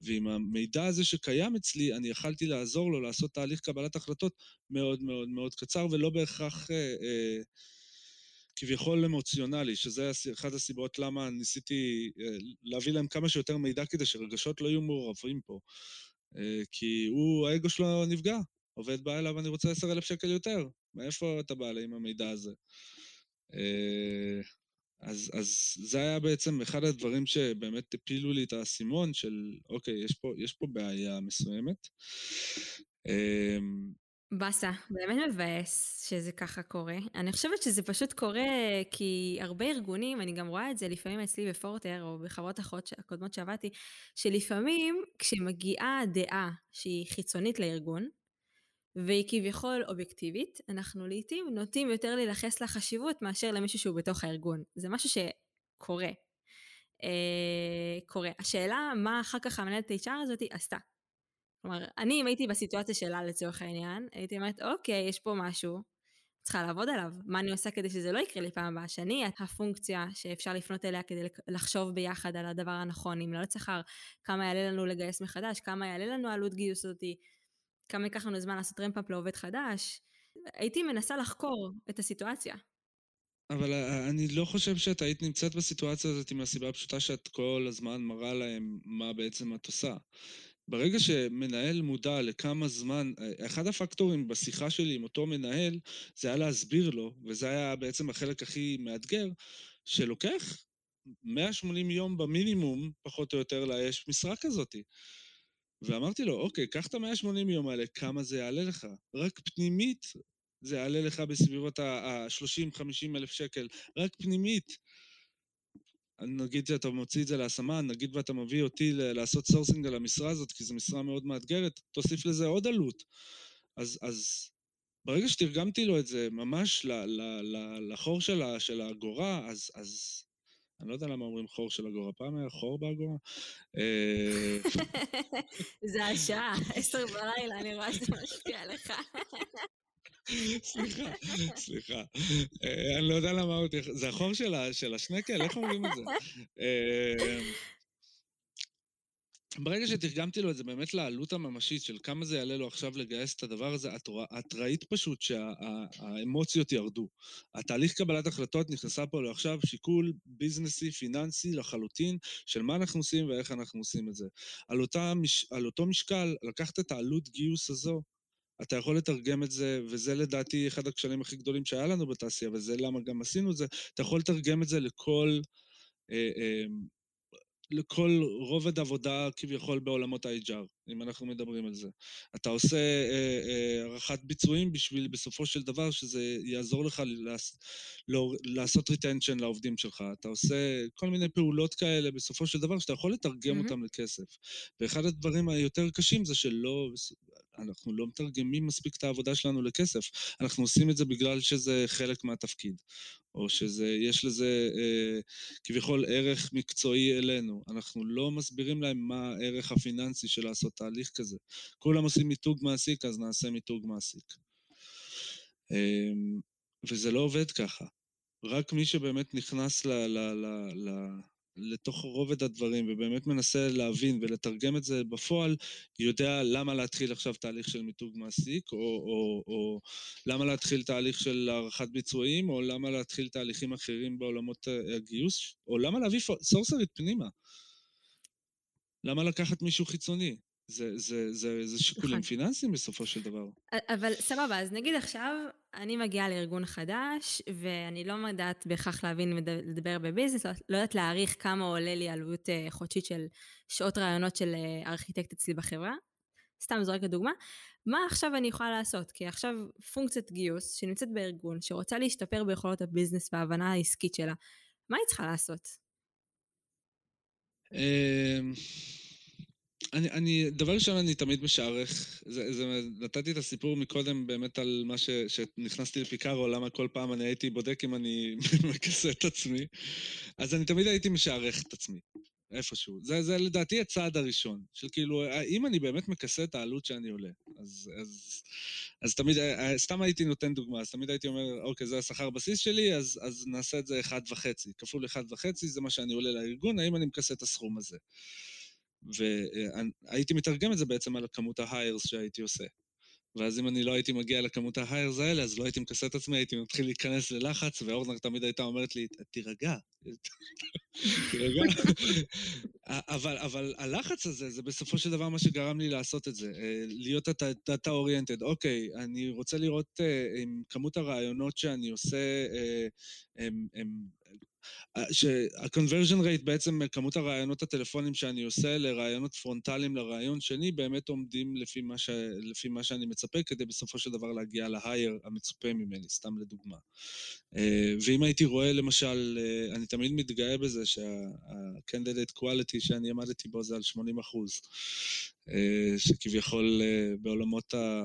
ועם המידע הזה שקיים אצלי, אני יכלתי לעזור לו לעשות תהליך קבלת החלטות מאוד מאוד מאוד קצר, ולא בהכרח... אה, אה, כביכול אמוציונלי, שזה אחת הסיבות למה ניסיתי אה, להביא להם כמה שיותר מידע כדי שרגשות לא יהיו מעורבים פה. אה, כי הוא, האגו שלו נפגע. עובד בא אליו, אני רוצה עשר אלף שקל יותר. מאיפה אתה בא לי עם המידע הזה? אה, אז, אז זה היה בעצם אחד הדברים שבאמת הפילו לי את האסימון של, אוקיי, יש פה, יש פה בעיה מסוימת. באסה, באמת מבאס שזה ככה קורה. אני חושבת שזה פשוט קורה כי הרבה ארגונים, אני גם רואה את זה לפעמים אצלי בפורטר או בחברות אחרות הקודמות שעבדתי, שלפעמים כשמגיעה דעה שהיא חיצונית לארגון, והיא כביכול אובייקטיבית, אנחנו לעיתים נוטים יותר להילחס לחשיבות מאשר למישהו שהוא בתוך הארגון. זה משהו שקורה. אה, קורה. השאלה מה אחר כך המנהלת HR הזאת עשתה. כלומר, אני אם הייתי בסיטואציה שלה לצורך העניין, הייתי אומרת, אוקיי, יש פה משהו, צריכה לעבוד עליו. מה אני עושה כדי שזה לא יקרה לי פעם הבאה? שאני הפונקציה שאפשר לפנות אליה כדי לחשוב ביחד על הדבר הנכון, אם לא לצחר, כמה יעלה לנו לגייס מחדש, כמה יעלה לנו עלות גיוס אותי, כמה ייקח לנו זמן לעשות רמפאפ לעובד חדש. הייתי מנסה לחקור את הסיטואציה. אבל אה, אני לא חושב שאת היית נמצאת בסיטואציה הזאת עם הסיבה הפשוטה שאת כל הזמן מראה להם מה בעצם את עושה. ברגע שמנהל מודע לכמה זמן, אחד הפקטורים בשיחה שלי עם אותו מנהל, זה היה להסביר לו, וזה היה בעצם החלק הכי מאתגר, שלוקח 180 יום במינימום, פחות או יותר, לאייש משרה כזאת. ואמרתי לו, אוקיי, קח את ה-180 יום האלה, כמה זה יעלה לך? רק פנימית זה יעלה לך בסביבות ה-30-50 אלף שקל, רק פנימית. נגיד שאתה מוציא את זה להשמה, נגיד ואתה מביא אותי לעשות sourcing על המשרה הזאת, כי זו משרה מאוד מאתגרת, תוסיף לזה עוד עלות. אז, אז ברגע שתרגמתי לו את זה ממש ל, ל, ל, לחור של, ה, של האגורה, אז, אז אני לא יודע למה אומרים חור של אגורה, פעם היה חור באגורה? אה, [LAUGHS] זה השעה, עשר בלילה, אני רואה שזה משפיע עליך. [LAUGHS] סליחה, סליחה. אה, אני לא יודע למה אותי... זה החור של השנקל? איך אומרים את זה? אה, ברגע שתרגמתי לו את זה באמת לעלות הממשית של כמה זה יעלה לו עכשיו לגייס את הדבר הזה, את, את ראית פשוט שהאמוציות ירדו. התהליך קבלת החלטות נכנסה פה לעכשיו שיקול ביזנסי, פיננסי לחלוטין, של מה אנחנו עושים ואיך אנחנו עושים את זה. על, אותה, על אותו משקל, לקחת את העלות גיוס הזו, אתה יכול לתרגם את זה, וזה לדעתי אחד הכשלים הכי גדולים שהיה לנו בתעשייה, וזה למה גם עשינו את זה, אתה יכול לתרגם את זה לכל, אה, אה, לכל רובד עבודה כביכול בעולמות ה-HR, אם אנחנו מדברים על זה. אתה עושה אה, אה, הערכת ביצועים בשביל בסופו של דבר שזה יעזור לך לעש, לא, לעשות retention לעובדים שלך. אתה עושה כל מיני פעולות כאלה בסופו של דבר שאתה יכול לתרגם mm-hmm. אותם לכסף. ואחד הדברים היותר קשים זה שלא, אנחנו לא מתרגמים מספיק את העבודה שלנו לכסף. אנחנו עושים את זה בגלל שזה חלק מהתפקיד, או שיש לזה אה, כביכול ערך מקצועי אלינו. אנחנו לא מסבירים להם מה הערך הפיננסי של לעשות תהליך כזה. כולם עושים מיתוג מעסיק, אז נעשה מיתוג מעסיק. אה, וזה לא עובד ככה. רק מי שבאמת נכנס ל... ל, ל, ל לתוך רובד הדברים ובאמת מנסה להבין ולתרגם את זה בפועל, יודע למה להתחיל עכשיו תהליך של מיתוג מעסיק, או, או, או למה להתחיל תהליך של הערכת ביצועים, או למה להתחיל תהליכים אחרים בעולמות אה, הגיוס, או למה להביא סורסרית פנימה. למה לקחת מישהו חיצוני? זה, זה, זה, זה שיקולים נכון. פיננסיים בסופו של דבר. אבל סבבה, אז נגיד עכשיו אני מגיעה לארגון חדש, ואני לא יודעת בהכרח להבין ולדבר בביזנס, לא, לא יודעת להעריך כמה עולה לי עלות אה, חודשית של שעות רעיונות של אה, ארכיטקט אצלי בחברה. סתם זורקת דוגמה. מה עכשיו אני יכולה לעשות? כי עכשיו פונקציית גיוס שנמצאת בארגון, שרוצה להשתפר ביכולות הביזנס וההבנה העסקית שלה, מה היא צריכה לעשות? אני, אני, דבר ראשון, אני תמיד משערך. זה, זה, נתתי את הסיפור מקודם באמת על מה ש, שנכנסתי לפיקארו, למה כל פעם אני הייתי בודק אם אני [LAUGHS] מכסה את עצמי. אז אני תמיד הייתי משערך את עצמי, איפשהו. זה, זה לדעתי הצעד הראשון, של כאילו, אם אני באמת מכסה את העלות שאני עולה, אז, אז, אז תמיד, סתם הייתי נותן דוגמה, אז תמיד הייתי אומר, אוקיי, זה השכר בסיס שלי, אז, אז נעשה את זה אחד וחצי. כפול אחד וחצי, זה מה שאני עולה לארגון, האם אני מכסה את הסכום הזה? והייתי מתרגם את זה בעצם על כמות ה-hires שהייתי עושה. ואז אם אני לא הייתי מגיע לכמות ה-hires האלה, אז לא הייתי מכסה את עצמי, הייתי מתחיל להיכנס ללחץ, ואורנר תמיד הייתה אומרת לי, תירגע, [LAUGHS] תירגע. [LAUGHS] אבל, אבל הלחץ הזה, זה בסופו של דבר מה שגרם לי לעשות את זה, אה, להיות data oriented. אוקיי, אני רוצה לראות אה, אם כמות הראיונות שאני עושה, אה, הם, הם שה-conversion rate בעצם, כמות הראיונות הטלפונים שאני עושה לראיונות פרונטליים לראיון שני, באמת עומדים לפי מה, ש... לפי מה שאני מצפה, כדי בסופו של דבר להגיע ל hire המצופה ממני, סתם לדוגמה. אה, ואם הייתי רואה למשל, אה, אני תמיד מתגאה בזה שה-candidate quality שאני עמדתי בו זה על 80 אחוז, אה, שכביכול בעולמות ה...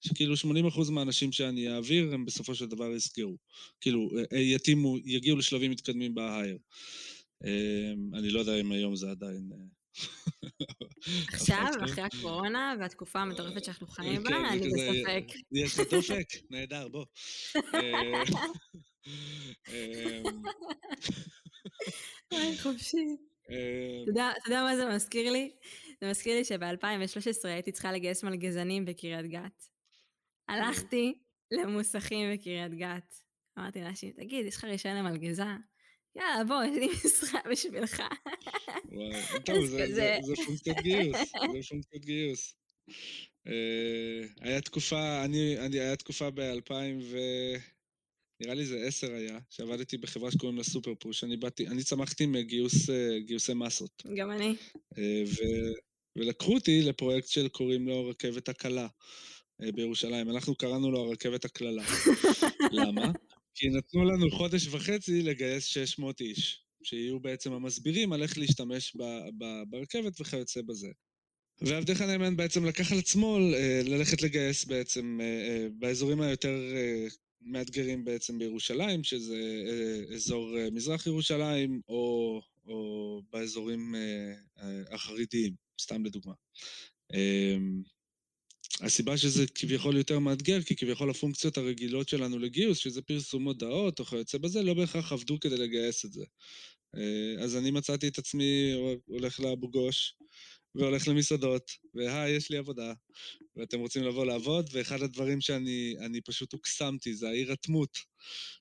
שכאילו 80% מהאנשים שאני אעביר, הם בסופו של דבר יסגרו. כאילו, אה, אה, יתאימו, יגיעו לשלבים מתקדמים בהייר. אמ, אני לא יודע אם היום זה עדיין... אה, [LAUGHS] עכשיו, אחרי הקורונה והתקופה המטורפת שאנחנו חיים בה, כן, אני בספק. יש לי דופק? נהדר, בוא. [LAUGHS] וואי, חופשי. אמ, אתה יודע מה זה מזכיר לי? זה מזכיר לי שב-2013 הייתי צריכה לגייס מלגזנים בקריית גת. הלכתי למוסכים בקריית גת. אמרתי לאנשים, תגיד, יש לך רישיון למלגזה? יאללה, בוא, יש לי משרה בשבילך. וואי, [LAUGHS] טוב, זה פונקציית גיוס, זה [LAUGHS] פונקציית גיוס. אה, היה תקופה, אני, אני, היה תקופה ב-2000 ו... נראה לי זה עשר היה, שעבדתי בחברה שקוראים לה סופר פוש. אני באתי, אני צמחתי מגיוס, אה, גיוסי מסות. גם אני. אה, ו, ולקחו אותי לפרויקט של קוראים לו רכבת הקלה. אה, בירושלים. אנחנו קראנו לו הרכבת הקללה. [LAUGHS] למה? כי נתנו לנו חודש וחצי לגייס 600 איש, שיהיו בעצם המסבירים על איך להשתמש ב- ב- ברכבת וכיוצא בזה. ועבדך הנאמן בעצם לקח על עצמו אה, ללכת לגייס בעצם אה, באזורים היותר מאתגרים בעצם בירושלים, שזה אזור מזרח ירושלים, או, או באזורים החרדיים, סתם לדוגמה. הסיבה שזה כביכול יותר מאתגר, כי כביכול הפונקציות הרגילות שלנו לגיוס, שזה פרסום הודעות או כיוצא בזה, לא בהכרח עבדו כדי לגייס את זה. אה, אז אני מצאתי את עצמי הולך לאבו גוש, והולך למסעדות, והי, יש לי עבודה, ואתם רוצים לבוא לעבוד, ואחד הדברים שאני פשוט הוקסמתי, זה ההירתמות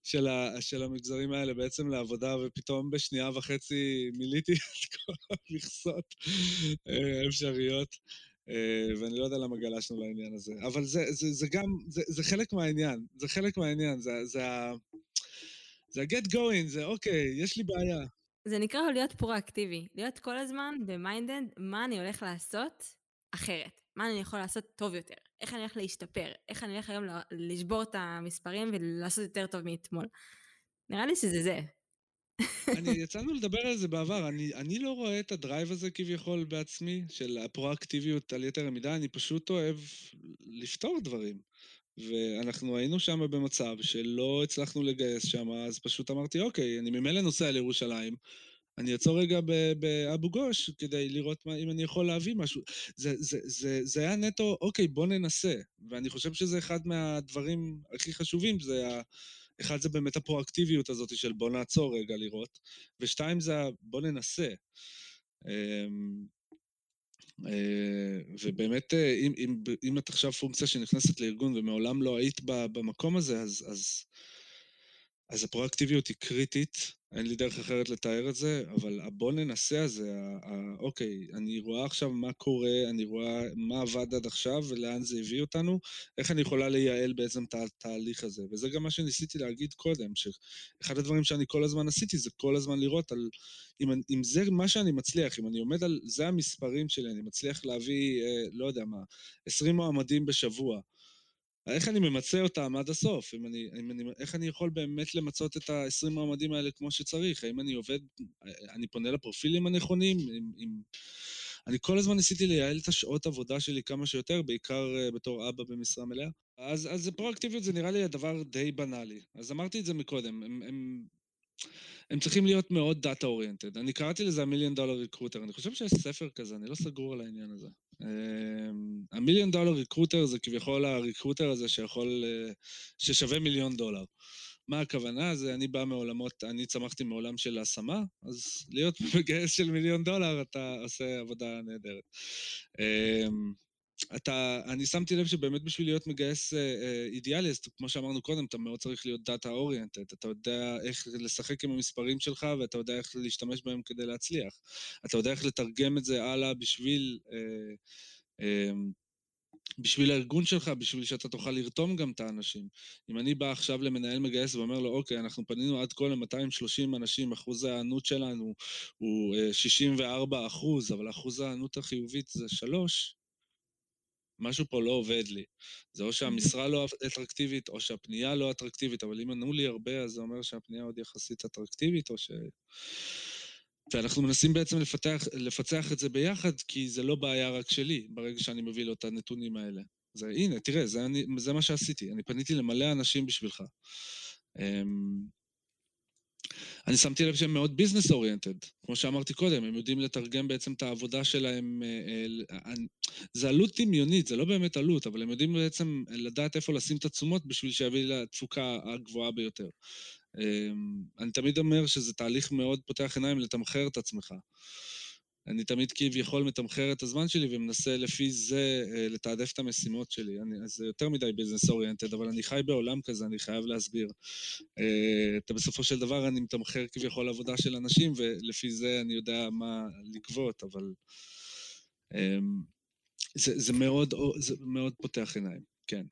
של, של המגזרים האלה בעצם לעבודה, ופתאום בשנייה וחצי מילאתי את כל המכסות האפשריות. אה, ואני לא יודע למה גלשנו לעניין הזה. אבל זה, זה, זה גם, זה, זה חלק מהעניין, זה חלק מהעניין, זה, זה. זה ה-get going, זה אוקיי, יש לי בעיה. זה נקרא להיות פרואקטיבי, להיות כל הזמן ב mindset, מה אני הולך לעשות אחרת, מה אני יכול לעשות טוב יותר, איך אני הולך להשתפר, איך אני הולך היום לשבור את המספרים ולעשות יותר טוב מאתמול. נראה לי שזה זה. אני, יצאנו לדבר על זה בעבר, אני, אני לא רואה את ה drive הזה כביכול בעצמי, של הפרואקטיביות על יתר המידה, אני פשוט אוהב לפתור דברים. ואנחנו היינו שם במצב שלא הצלחנו לגייס שם, אז פשוט אמרתי, אוקיי, אני ממילא נוסע לירושלים, אני אעצור רגע באבו גוש כדי לראות מה, אם אני יכול להביא משהו. זה, זה, זה, זה היה נטו, אוקיי, בוא ננסה. ואני חושב שזה אחד מהדברים הכי חשובים, זה ה... אחד זה באמת הפרואקטיביות הזאת של בוא נעצור רגע לראות, ושתיים זה בוא ננסה. אמ, אה, ובאמת, אה, אם, אם, אם את עכשיו פונקציה שנכנסת לארגון ומעולם לא היית במקום הזה, אז, אז, אז הפרואקטיביות היא קריטית, אין לי דרך אחרת לתאר את זה, אבל הבוא ננסה הזה, אוקיי, אני רואה עכשיו מה קורה, אני רואה מה עבד עד עכשיו ולאן זה הביא אותנו, איך אני יכולה לייעל בעצם את התהליך הזה. וזה גם מה שניסיתי להגיד קודם, שאחד הדברים שאני כל הזמן עשיתי זה כל הזמן לראות על... אם, אם זה מה שאני מצליח, אם אני עומד על... זה המספרים שלי, אני מצליח להביא, אה, לא יודע מה, 20 מועמדים בשבוע. איך אני ממצה אותם עד הסוף? אם אני, אם אני, איך אני יכול באמת למצות את ה-20 מועמדים האלה כמו שצריך? האם אני עובד, אני פונה לפרופילים הנכונים? אם, אם... אני כל הזמן ניסיתי לייעל את השעות עבודה שלי כמה שיותר, בעיקר uh, בתור אבא במשרה מלאה. אז, אז פרואקטיביות זה נראה לי הדבר די בנאלי. אז אמרתי את זה מקודם, הם, הם, הם צריכים להיות מאוד data oriented. אני קראתי לזה ה million dollar recruiter, אני חושב שיש ספר כזה, אני לא סגור על העניין הזה. ה million dollar recruiter זה כביכול ה recruiter הזה שיכול, אה, ששווה מיליון דולר. מה הכוונה? זה אני בא מעולמות, אני צמחתי מעולם של השמה, אז להיות [LAUGHS] מגייס של מיליון דולר, אתה עושה עבודה נהדרת. אתה, אני שמתי לב שבאמת בשביל להיות מגייס אה, אה, אידיאלי, אז כמו שאמרנו קודם, אתה מאוד צריך להיות data oriented. אתה יודע איך לשחק עם המספרים שלך ואתה יודע איך להשתמש בהם כדי להצליח. אתה יודע איך לתרגם את זה הלאה בשביל... אה, אה, בשביל הארגון שלך, בשביל שאתה תוכל לרתום גם את האנשים. אם אני בא עכשיו למנהל מגייס ואומר לו, אוקיי, אנחנו פנינו עד כה ל-230 אנשים, אחוז ההיענות שלנו הוא 64 אה, אחוז, אבל אחוז ההיענות החיובית זה 3, משהו פה לא עובד לי. זה או שהמשרה לא אטרקטיבית, או שהפנייה לא אטרקטיבית, אבל אם ענו לי הרבה, אז זה אומר שהפנייה עוד יחסית אטרקטיבית, או ש... ואנחנו מנסים בעצם לפתח, לפצח את זה ביחד, כי זה לא בעיה רק שלי, ברגע שאני מביא לו את הנתונים האלה. זה, הנה, תראה, זה, אני, זה מה שעשיתי. אני פניתי למלא אנשים בשבילך. אני שמתי לב שהם מאוד ביזנס אוריינטד, כמו שאמרתי קודם, הם יודעים לתרגם בעצם את העבודה שלהם, אה, אה, זה עלות דמיונית, זה לא באמת עלות, אבל הם יודעים בעצם לדעת איפה לשים את התשומות בשביל שיביא לתפוקה הגבוהה ביותר. אמ, אני תמיד אומר שזה תהליך מאוד פותח עיניים לתמחר את עצמך. אני תמיד כביכול מתמחר את הזמן שלי ומנסה לפי זה אה, לתעדף את המשימות שלי. אני, אז זה יותר מדי ביזנס אוריינטד, אבל אני חי בעולם כזה, אני חייב להסביר. אה, אתה בסופו של דבר אני מתמחר כביכול עבודה של אנשים, ולפי זה אני יודע מה לגבות, אבל אמ, זה, זה, מאוד, זה מאוד פותח עיניים, כן.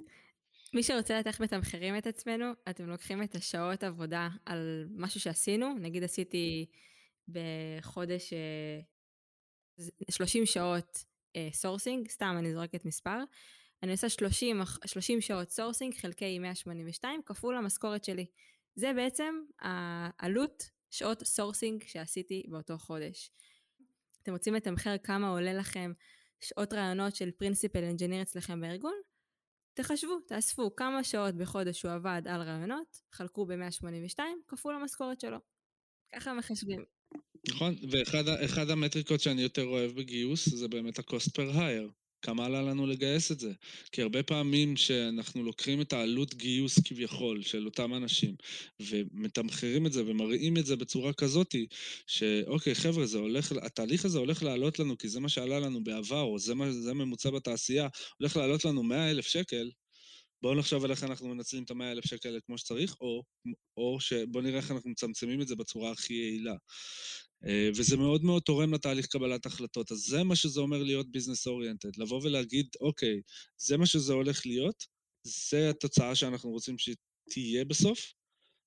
מי שרוצה לדעת איך מתמחרים את עצמנו, אתם לוקחים את השעות עבודה על משהו שעשינו, נגיד עשיתי בחודש 30 שעות sourcing, אה, סתם אני זורקת מספר, אני עושה 30, 30 שעות sourcing חלקי 182 כפול המשכורת שלי. זה בעצם העלות שעות sourcing שעשיתי באותו חודש. אתם רוצים לתמחר כמה עולה לכם שעות ראיונות של principal engineer אצלכם בארגון? תחשבו, תאספו כמה שעות בחודש הוא עבד על ראיונות, חלקו ב-182 כפול המשכורת שלו. ככה מחשבים. נכון, ואחד המטריקות שאני יותר אוהב בגיוס זה באמת ה-cost per hire. כמה עלה לנו לגייס את זה? כי הרבה פעמים שאנחנו לוקחים את העלות גיוס כביכול של אותם אנשים ומתמחרים את זה ומראים את זה בצורה כזאתי שאוקיי חבר'ה, זה הולך, התהליך הזה הולך לעלות לנו כי זה מה שעלה לנו בעבר או זה, מה, זה ממוצע בתעשייה, הולך לעלות לנו 100 אלף שקל, בואו נחשוב על איך אנחנו מנצלים את המאה אלף שקל כמו שצריך, או, או שבואו נראה איך אנחנו מצמצמים את זה בצורה הכי יעילה. אה, וזה מאוד מאוד תורם לתהליך קבלת החלטות. אז זה מה שזה אומר להיות ביזנס אוריינטד. לבוא ולהגיד, אוקיי, זה מה שזה הולך להיות, זה התוצאה שאנחנו רוצים שתהיה בסוף.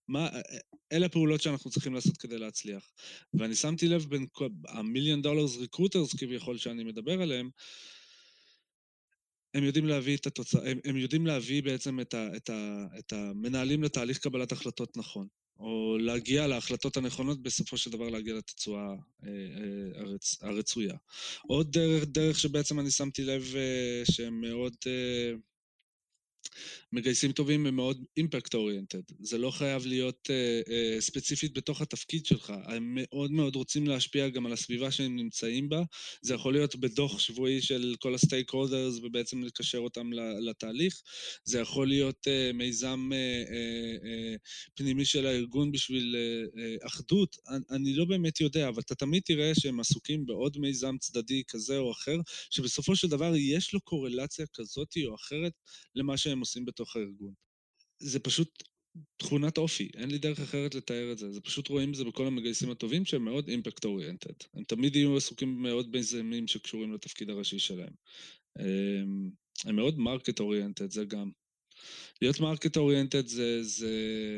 מה, אה, אה, אלה הפעולות שאנחנו צריכים לעשות כדי להצליח. ואני שמתי לב בין המיליון דולרס ריקרוטרס כביכול שאני מדבר עליהם, הם יודעים להביא את התוצאה, הם, הם יודעים להביא בעצם את, ה, את, ה, את המנהלים לתהליך קבלת החלטות נכון. או להגיע להחלטות הנכונות, בסופו של דבר להגיע לתצועה אה, אה, הרצ, הרצויה. עוד דרך, דרך שבעצם אני שמתי לב אה, שהם מאוד... אה, מגייסים טובים הם מאוד אימפקט אוריינטד. זה לא חייב להיות uh, uh, ספציפית בתוך התפקיד שלך. הם מאוד מאוד רוצים להשפיע גם על הסביבה שהם נמצאים בה. זה יכול להיות בדוח שבועי של כל הסטייק הולדרס ובעצם לקשר אותם לתהליך. זה יכול להיות uh, מיזם uh, uh, uh, פנימי של הארגון בשביל uh, uh, אחדות. אני, אני לא באמת יודע, אבל אתה תמיד תראה שהם עסוקים בעוד מיזם צדדי כזה או אחר, שבסופו של דבר יש לו קורלציה כזאת או אחרת למה שהם עושים בתוך הארגון. זה פשוט תכונת אופי, אין לי דרך אחרת לתאר את זה. זה פשוט רואים את זה בכל המגייסים הטובים שהם מאוד impact oriented. הם תמיד יהיו עסוקים מאוד במיזמים שקשורים לתפקיד הראשי שלהם. אמ, הם מאוד market oriented, זה גם. להיות market oriented זה, זה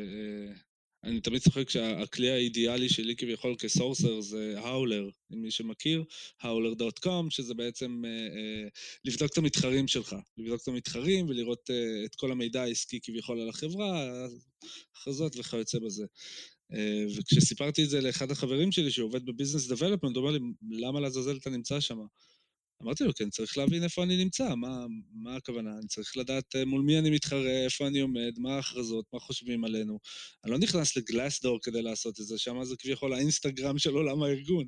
אה, אני תמיד צוחק שהכלי האידיאלי שלי כביכול כ sourcer זה האולר, מי שמכיר, האולר.com, שזה בעצם אה, אה, לבדוק את המתחרים שלך, לבדוק את המתחרים ולראות אה, את כל המידע העסקי כביכול על החברה, הכרזות וכיוצא בזה. אה, וכשסיפרתי את זה לאחד החברים שלי שעובד בביזנס דבלופמנט, הוא אומר לי, למה לעזאזל אתה נמצא שם? אמרתי לו, כן, צריך להבין איפה אני נמצא, מה, מה הכוונה? אני צריך לדעת אה, מול מי אני מתחרה, איפה אני עומד, מה ההכרזות, מה חושבים עלינו. אני לא נכנס לגלאסדור כדי לעשות את זה, שם זה כביכול האינסטגרם של עולם הארגון.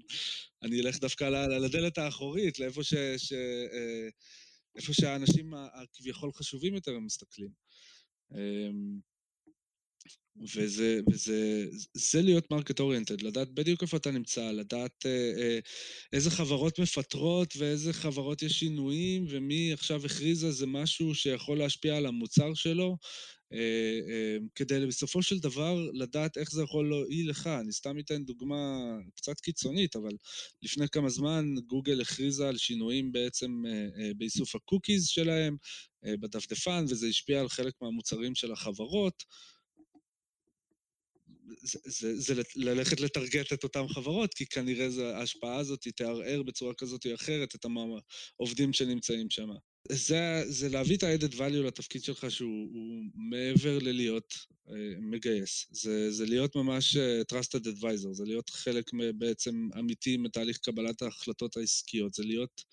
אני אלך דווקא לדלת האחורית, לאיפה ש... ש אה, איפה שהאנשים הכביכול חשובים יותר הם מסתכלים. וזה, וזה זה להיות market oriented, לדעת בדיוק איפה אתה נמצא, לדעת אה, אה, איזה חברות מפטרות ואיזה חברות יש שינויים, ומי עכשיו הכריז על זה משהו שיכול להשפיע על המוצר שלו, אה, אה, כדי בסופו של דבר לדעת איך זה יכול להועיל לך. אני סתם אתן דוגמה קצת קיצונית, אבל לפני כמה זמן גוגל הכריזה על שינויים בעצם אה, אה, באיסוף הקוקיז שלהם, אה, בדפדפן, וזה השפיע על חלק מהמוצרים של החברות. זה, זה, זה ללכת לטרגט את אותן חברות, כי כנראה זה, ההשפעה הזאת תערער בצורה כזאת או אחרת את העובדים שנמצאים שם. זה, זה להביא את ה-added value לתפקיד שלך שהוא מעבר ללהיות אה, מגייס. זה, זה להיות ממש אה, trusted advisor, זה להיות חלק בעצם אמיתי מתהליך קבלת ההחלטות העסקיות, זה להיות,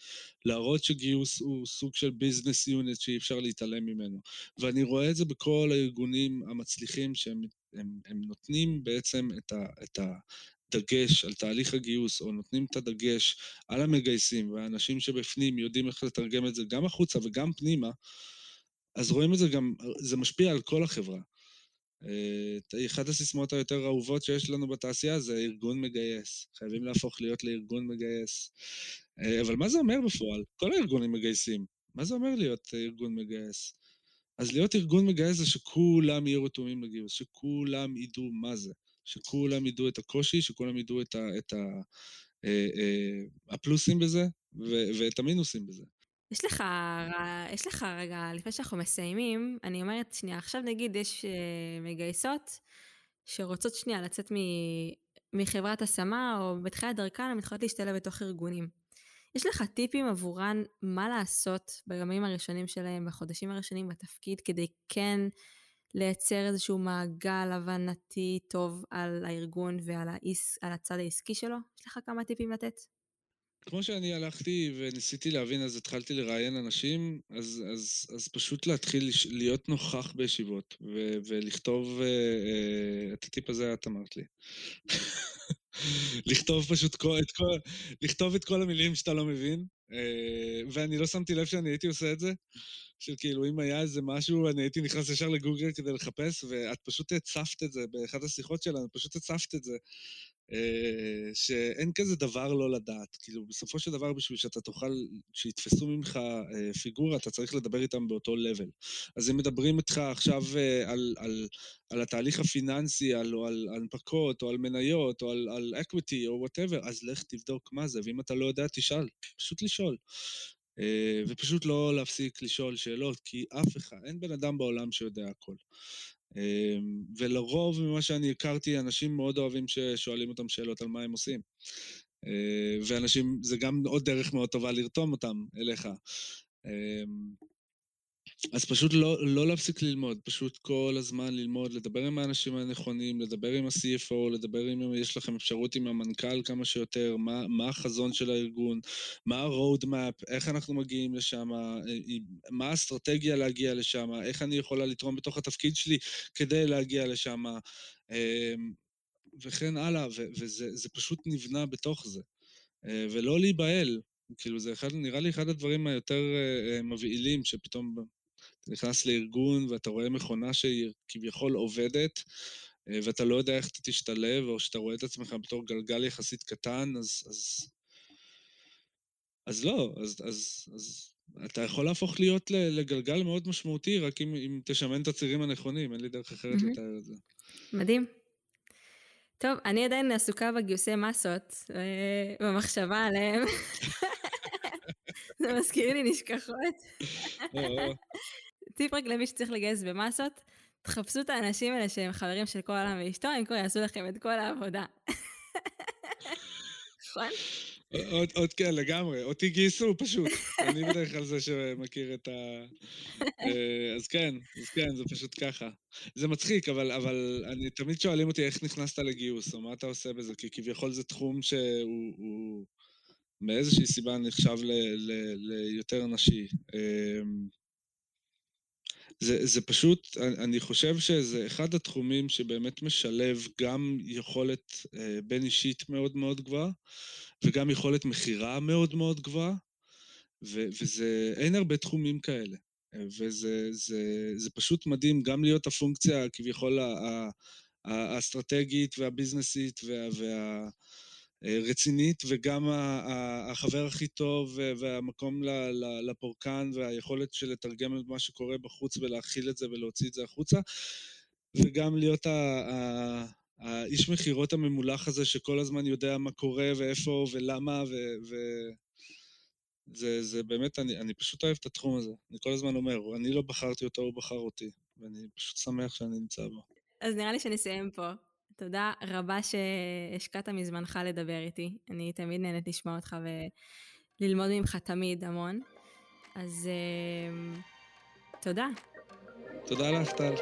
להראות שגיוס הוא סוג של business unit שאי אפשר להתעלם ממנו. ואני רואה את זה בכל הארגונים המצליחים שהם הם, הם נותנים בעצם את, ה, את הדגש על תהליך הגיוס, או נותנים את הדגש על המגייסים, והאנשים שבפנים יודעים איך לתרגם את זה גם החוצה וגם פנימה, אז רואים את זה גם, זה משפיע על כל החברה. אה, אחת הסיסמאות היותר אהובות שיש לנו בתעשייה זה ארגון מגייס. חייבים להפוך להיות לארגון מגייס. אה, אבל מה זה אומר בפועל? כל הארגונים מגייסים. מה זה אומר להיות ארגון מגייס? אז להיות ארגון מגייס זה שכולם יהיו רתומים לגיוס, שכולם ידעו מה זה, שכולם ידעו את הקושי, שכולם ידעו את, ה, את ה, אה, אה, הפלוסים בזה ו, ואת המינוסים בזה. יש לך, יש לך רגע, לפני שאנחנו מסיימים, אני אומרת, שנייה, עכשיו נגיד יש אה, מגייסות שרוצות שנייה לצאת מ, מחברת השמה, או בתחילת דרכן, הן מתחילות להשתלב בתוך ארגונים. יש לך טיפים עבורן מה לעשות בימים הראשונים שלהם, בחודשים הראשונים בתפקיד, כדי כן לייצר איזשהו מעגל הבנתי טוב על הארגון ועל העס, הצד העסקי שלו? יש לך כמה טיפים לתת? כמו שאני הלכתי וניסיתי להבין, אז התחלתי לראיין אנשים, אז, אז, אז פשוט להתחיל להיות נוכח בישיבות ו- ולכתוב, uh, uh, את הטיפ הזה את אמרת לי. [LAUGHS] לכתוב פשוט כל, את כל, לכתוב את כל המילים שאתה לא מבין, אה, ואני לא שמתי לב שאני הייתי עושה את זה, של כאילו אם היה איזה משהו, אני הייתי נכנס ישר לגוגל כדי לחפש, ואת פשוט הצפת את זה באחת השיחות שלנו, פשוט הצפת את זה. אה, שאין כזה דבר לא לדעת. כאילו, בסופו של דבר, בשביל שאתה תוכל, שיתפסו ממך אה, פיגורה, אתה צריך לדבר איתם באותו level. אז אם מדברים איתך עכשיו אה, על, על, על התהליך הפיננסי, על, או על הנפקות, או על מניות, או על, על equity, או whatever, אז לך תבדוק מה זה, ואם אתה לא יודע, תשאל. פשוט לשאול. ופשוט לא להפסיק לשאול שאלות, כי אף אחד, אין בן אדם בעולם שיודע הכל. אמ, ולרוב ממה שאני הכרתי, אנשים מאוד אוהבים ששואלים אותם שאלות על מה הם עושים. אה, ואנשים, זה גם עוד דרך מאוד טובה לרתום אותם אליך. אז פשוט לא, לא להפסיק ללמוד, פשוט כל הזמן ללמוד, לדבר עם האנשים הנכונים, לדבר עם ה-CFO, לדבר אם יש לכם אפשרות עם המנכ"ל כמה שיותר, מה, מה החזון של הארגון, מה ה-road map, איך אנחנו מגיעים לשם, מה האסטרטגיה להגיע לשם, איך אני יכולה לתרום בתוך התפקיד שלי כדי להגיע לשם, אמ, וכן הלאה, וזה פשוט נבנה בתוך זה. אה, ולא להיבהל, כאילו זה אחד, נראה לי אחד הדברים היותר אה, אה, מבהילים, שפתאום אתה נכנס לארגון ואתה רואה מכונה שהיא כביכול עובדת, ואתה לא יודע איך אתה תשתלב, או שאתה רואה את עצמך בתור גלגל יחסית קטן, אז... אז, אז לא, אז, אז, אז אתה יכול להפוך להיות לגלגל מאוד משמעותי, רק אם, אם תשמן את הצירים הנכונים, אין לי דרך אחרת mm-hmm. לתאר את זה. מדהים. טוב, אני עדיין עסוקה בגיוסי מסות, אה, במחשבה עליהם. [LAUGHS] זה מזכיר לי נשכחות. טיפ רק למי שצריך לגייס במסות, תחפשו את האנשים האלה שהם חברים של כל העולם ואשתו, הם כבר יעשו לכם את כל העבודה. נכון? עוד, עוד כן, לגמרי. אותי גייסו פשוט. אני בדרך כלל זה שמכיר את ה... אה, אז כן, אז כן, זה פשוט ככה. זה מצחיק, אבל, אבל אני, תמיד שואלים אותי איך נכנסת לגיוס, או מה אתה עושה בזה, כי כביכול זה תחום שהוא הוא, מאיזושהי סיבה נחשב ליותר נשי. אמ, זה, זה פשוט, אני חושב שזה אחד התחומים שבאמת משלב גם יכולת אה, בין אישית מאוד מאוד גבוהה, וגם יכולת מכירה מאוד מאוד גבוהה, וזה, אין הרבה תחומים כאלה. וזה זה, זה פשוט מדהים גם להיות הפונקציה כביכול האסטרטגית והביזנסית וה, והרצינית, וגם החבר הכי טוב והמקום לפורקן והיכולת של לתרגם את מה שקורה בחוץ ולהכיל את זה ולהוציא את זה החוצה, וגם להיות האיש מכירות הממולח הזה שכל הזמן יודע מה קורה ואיפה ולמה. ו... זה, זה באמת, אני, אני פשוט אוהב את התחום הזה. אני כל הזמן אומר, אני לא בחרתי אותו, הוא בחר אותי, ואני פשוט שמח שאני נמצא בו. אז נראה לי שנסיים פה. תודה רבה שהשקעת מזמנך לדבר איתי. אני תמיד נהנית לשמוע אותך וללמוד ממך תמיד המון. אז uh, תודה. תודה לך, טל.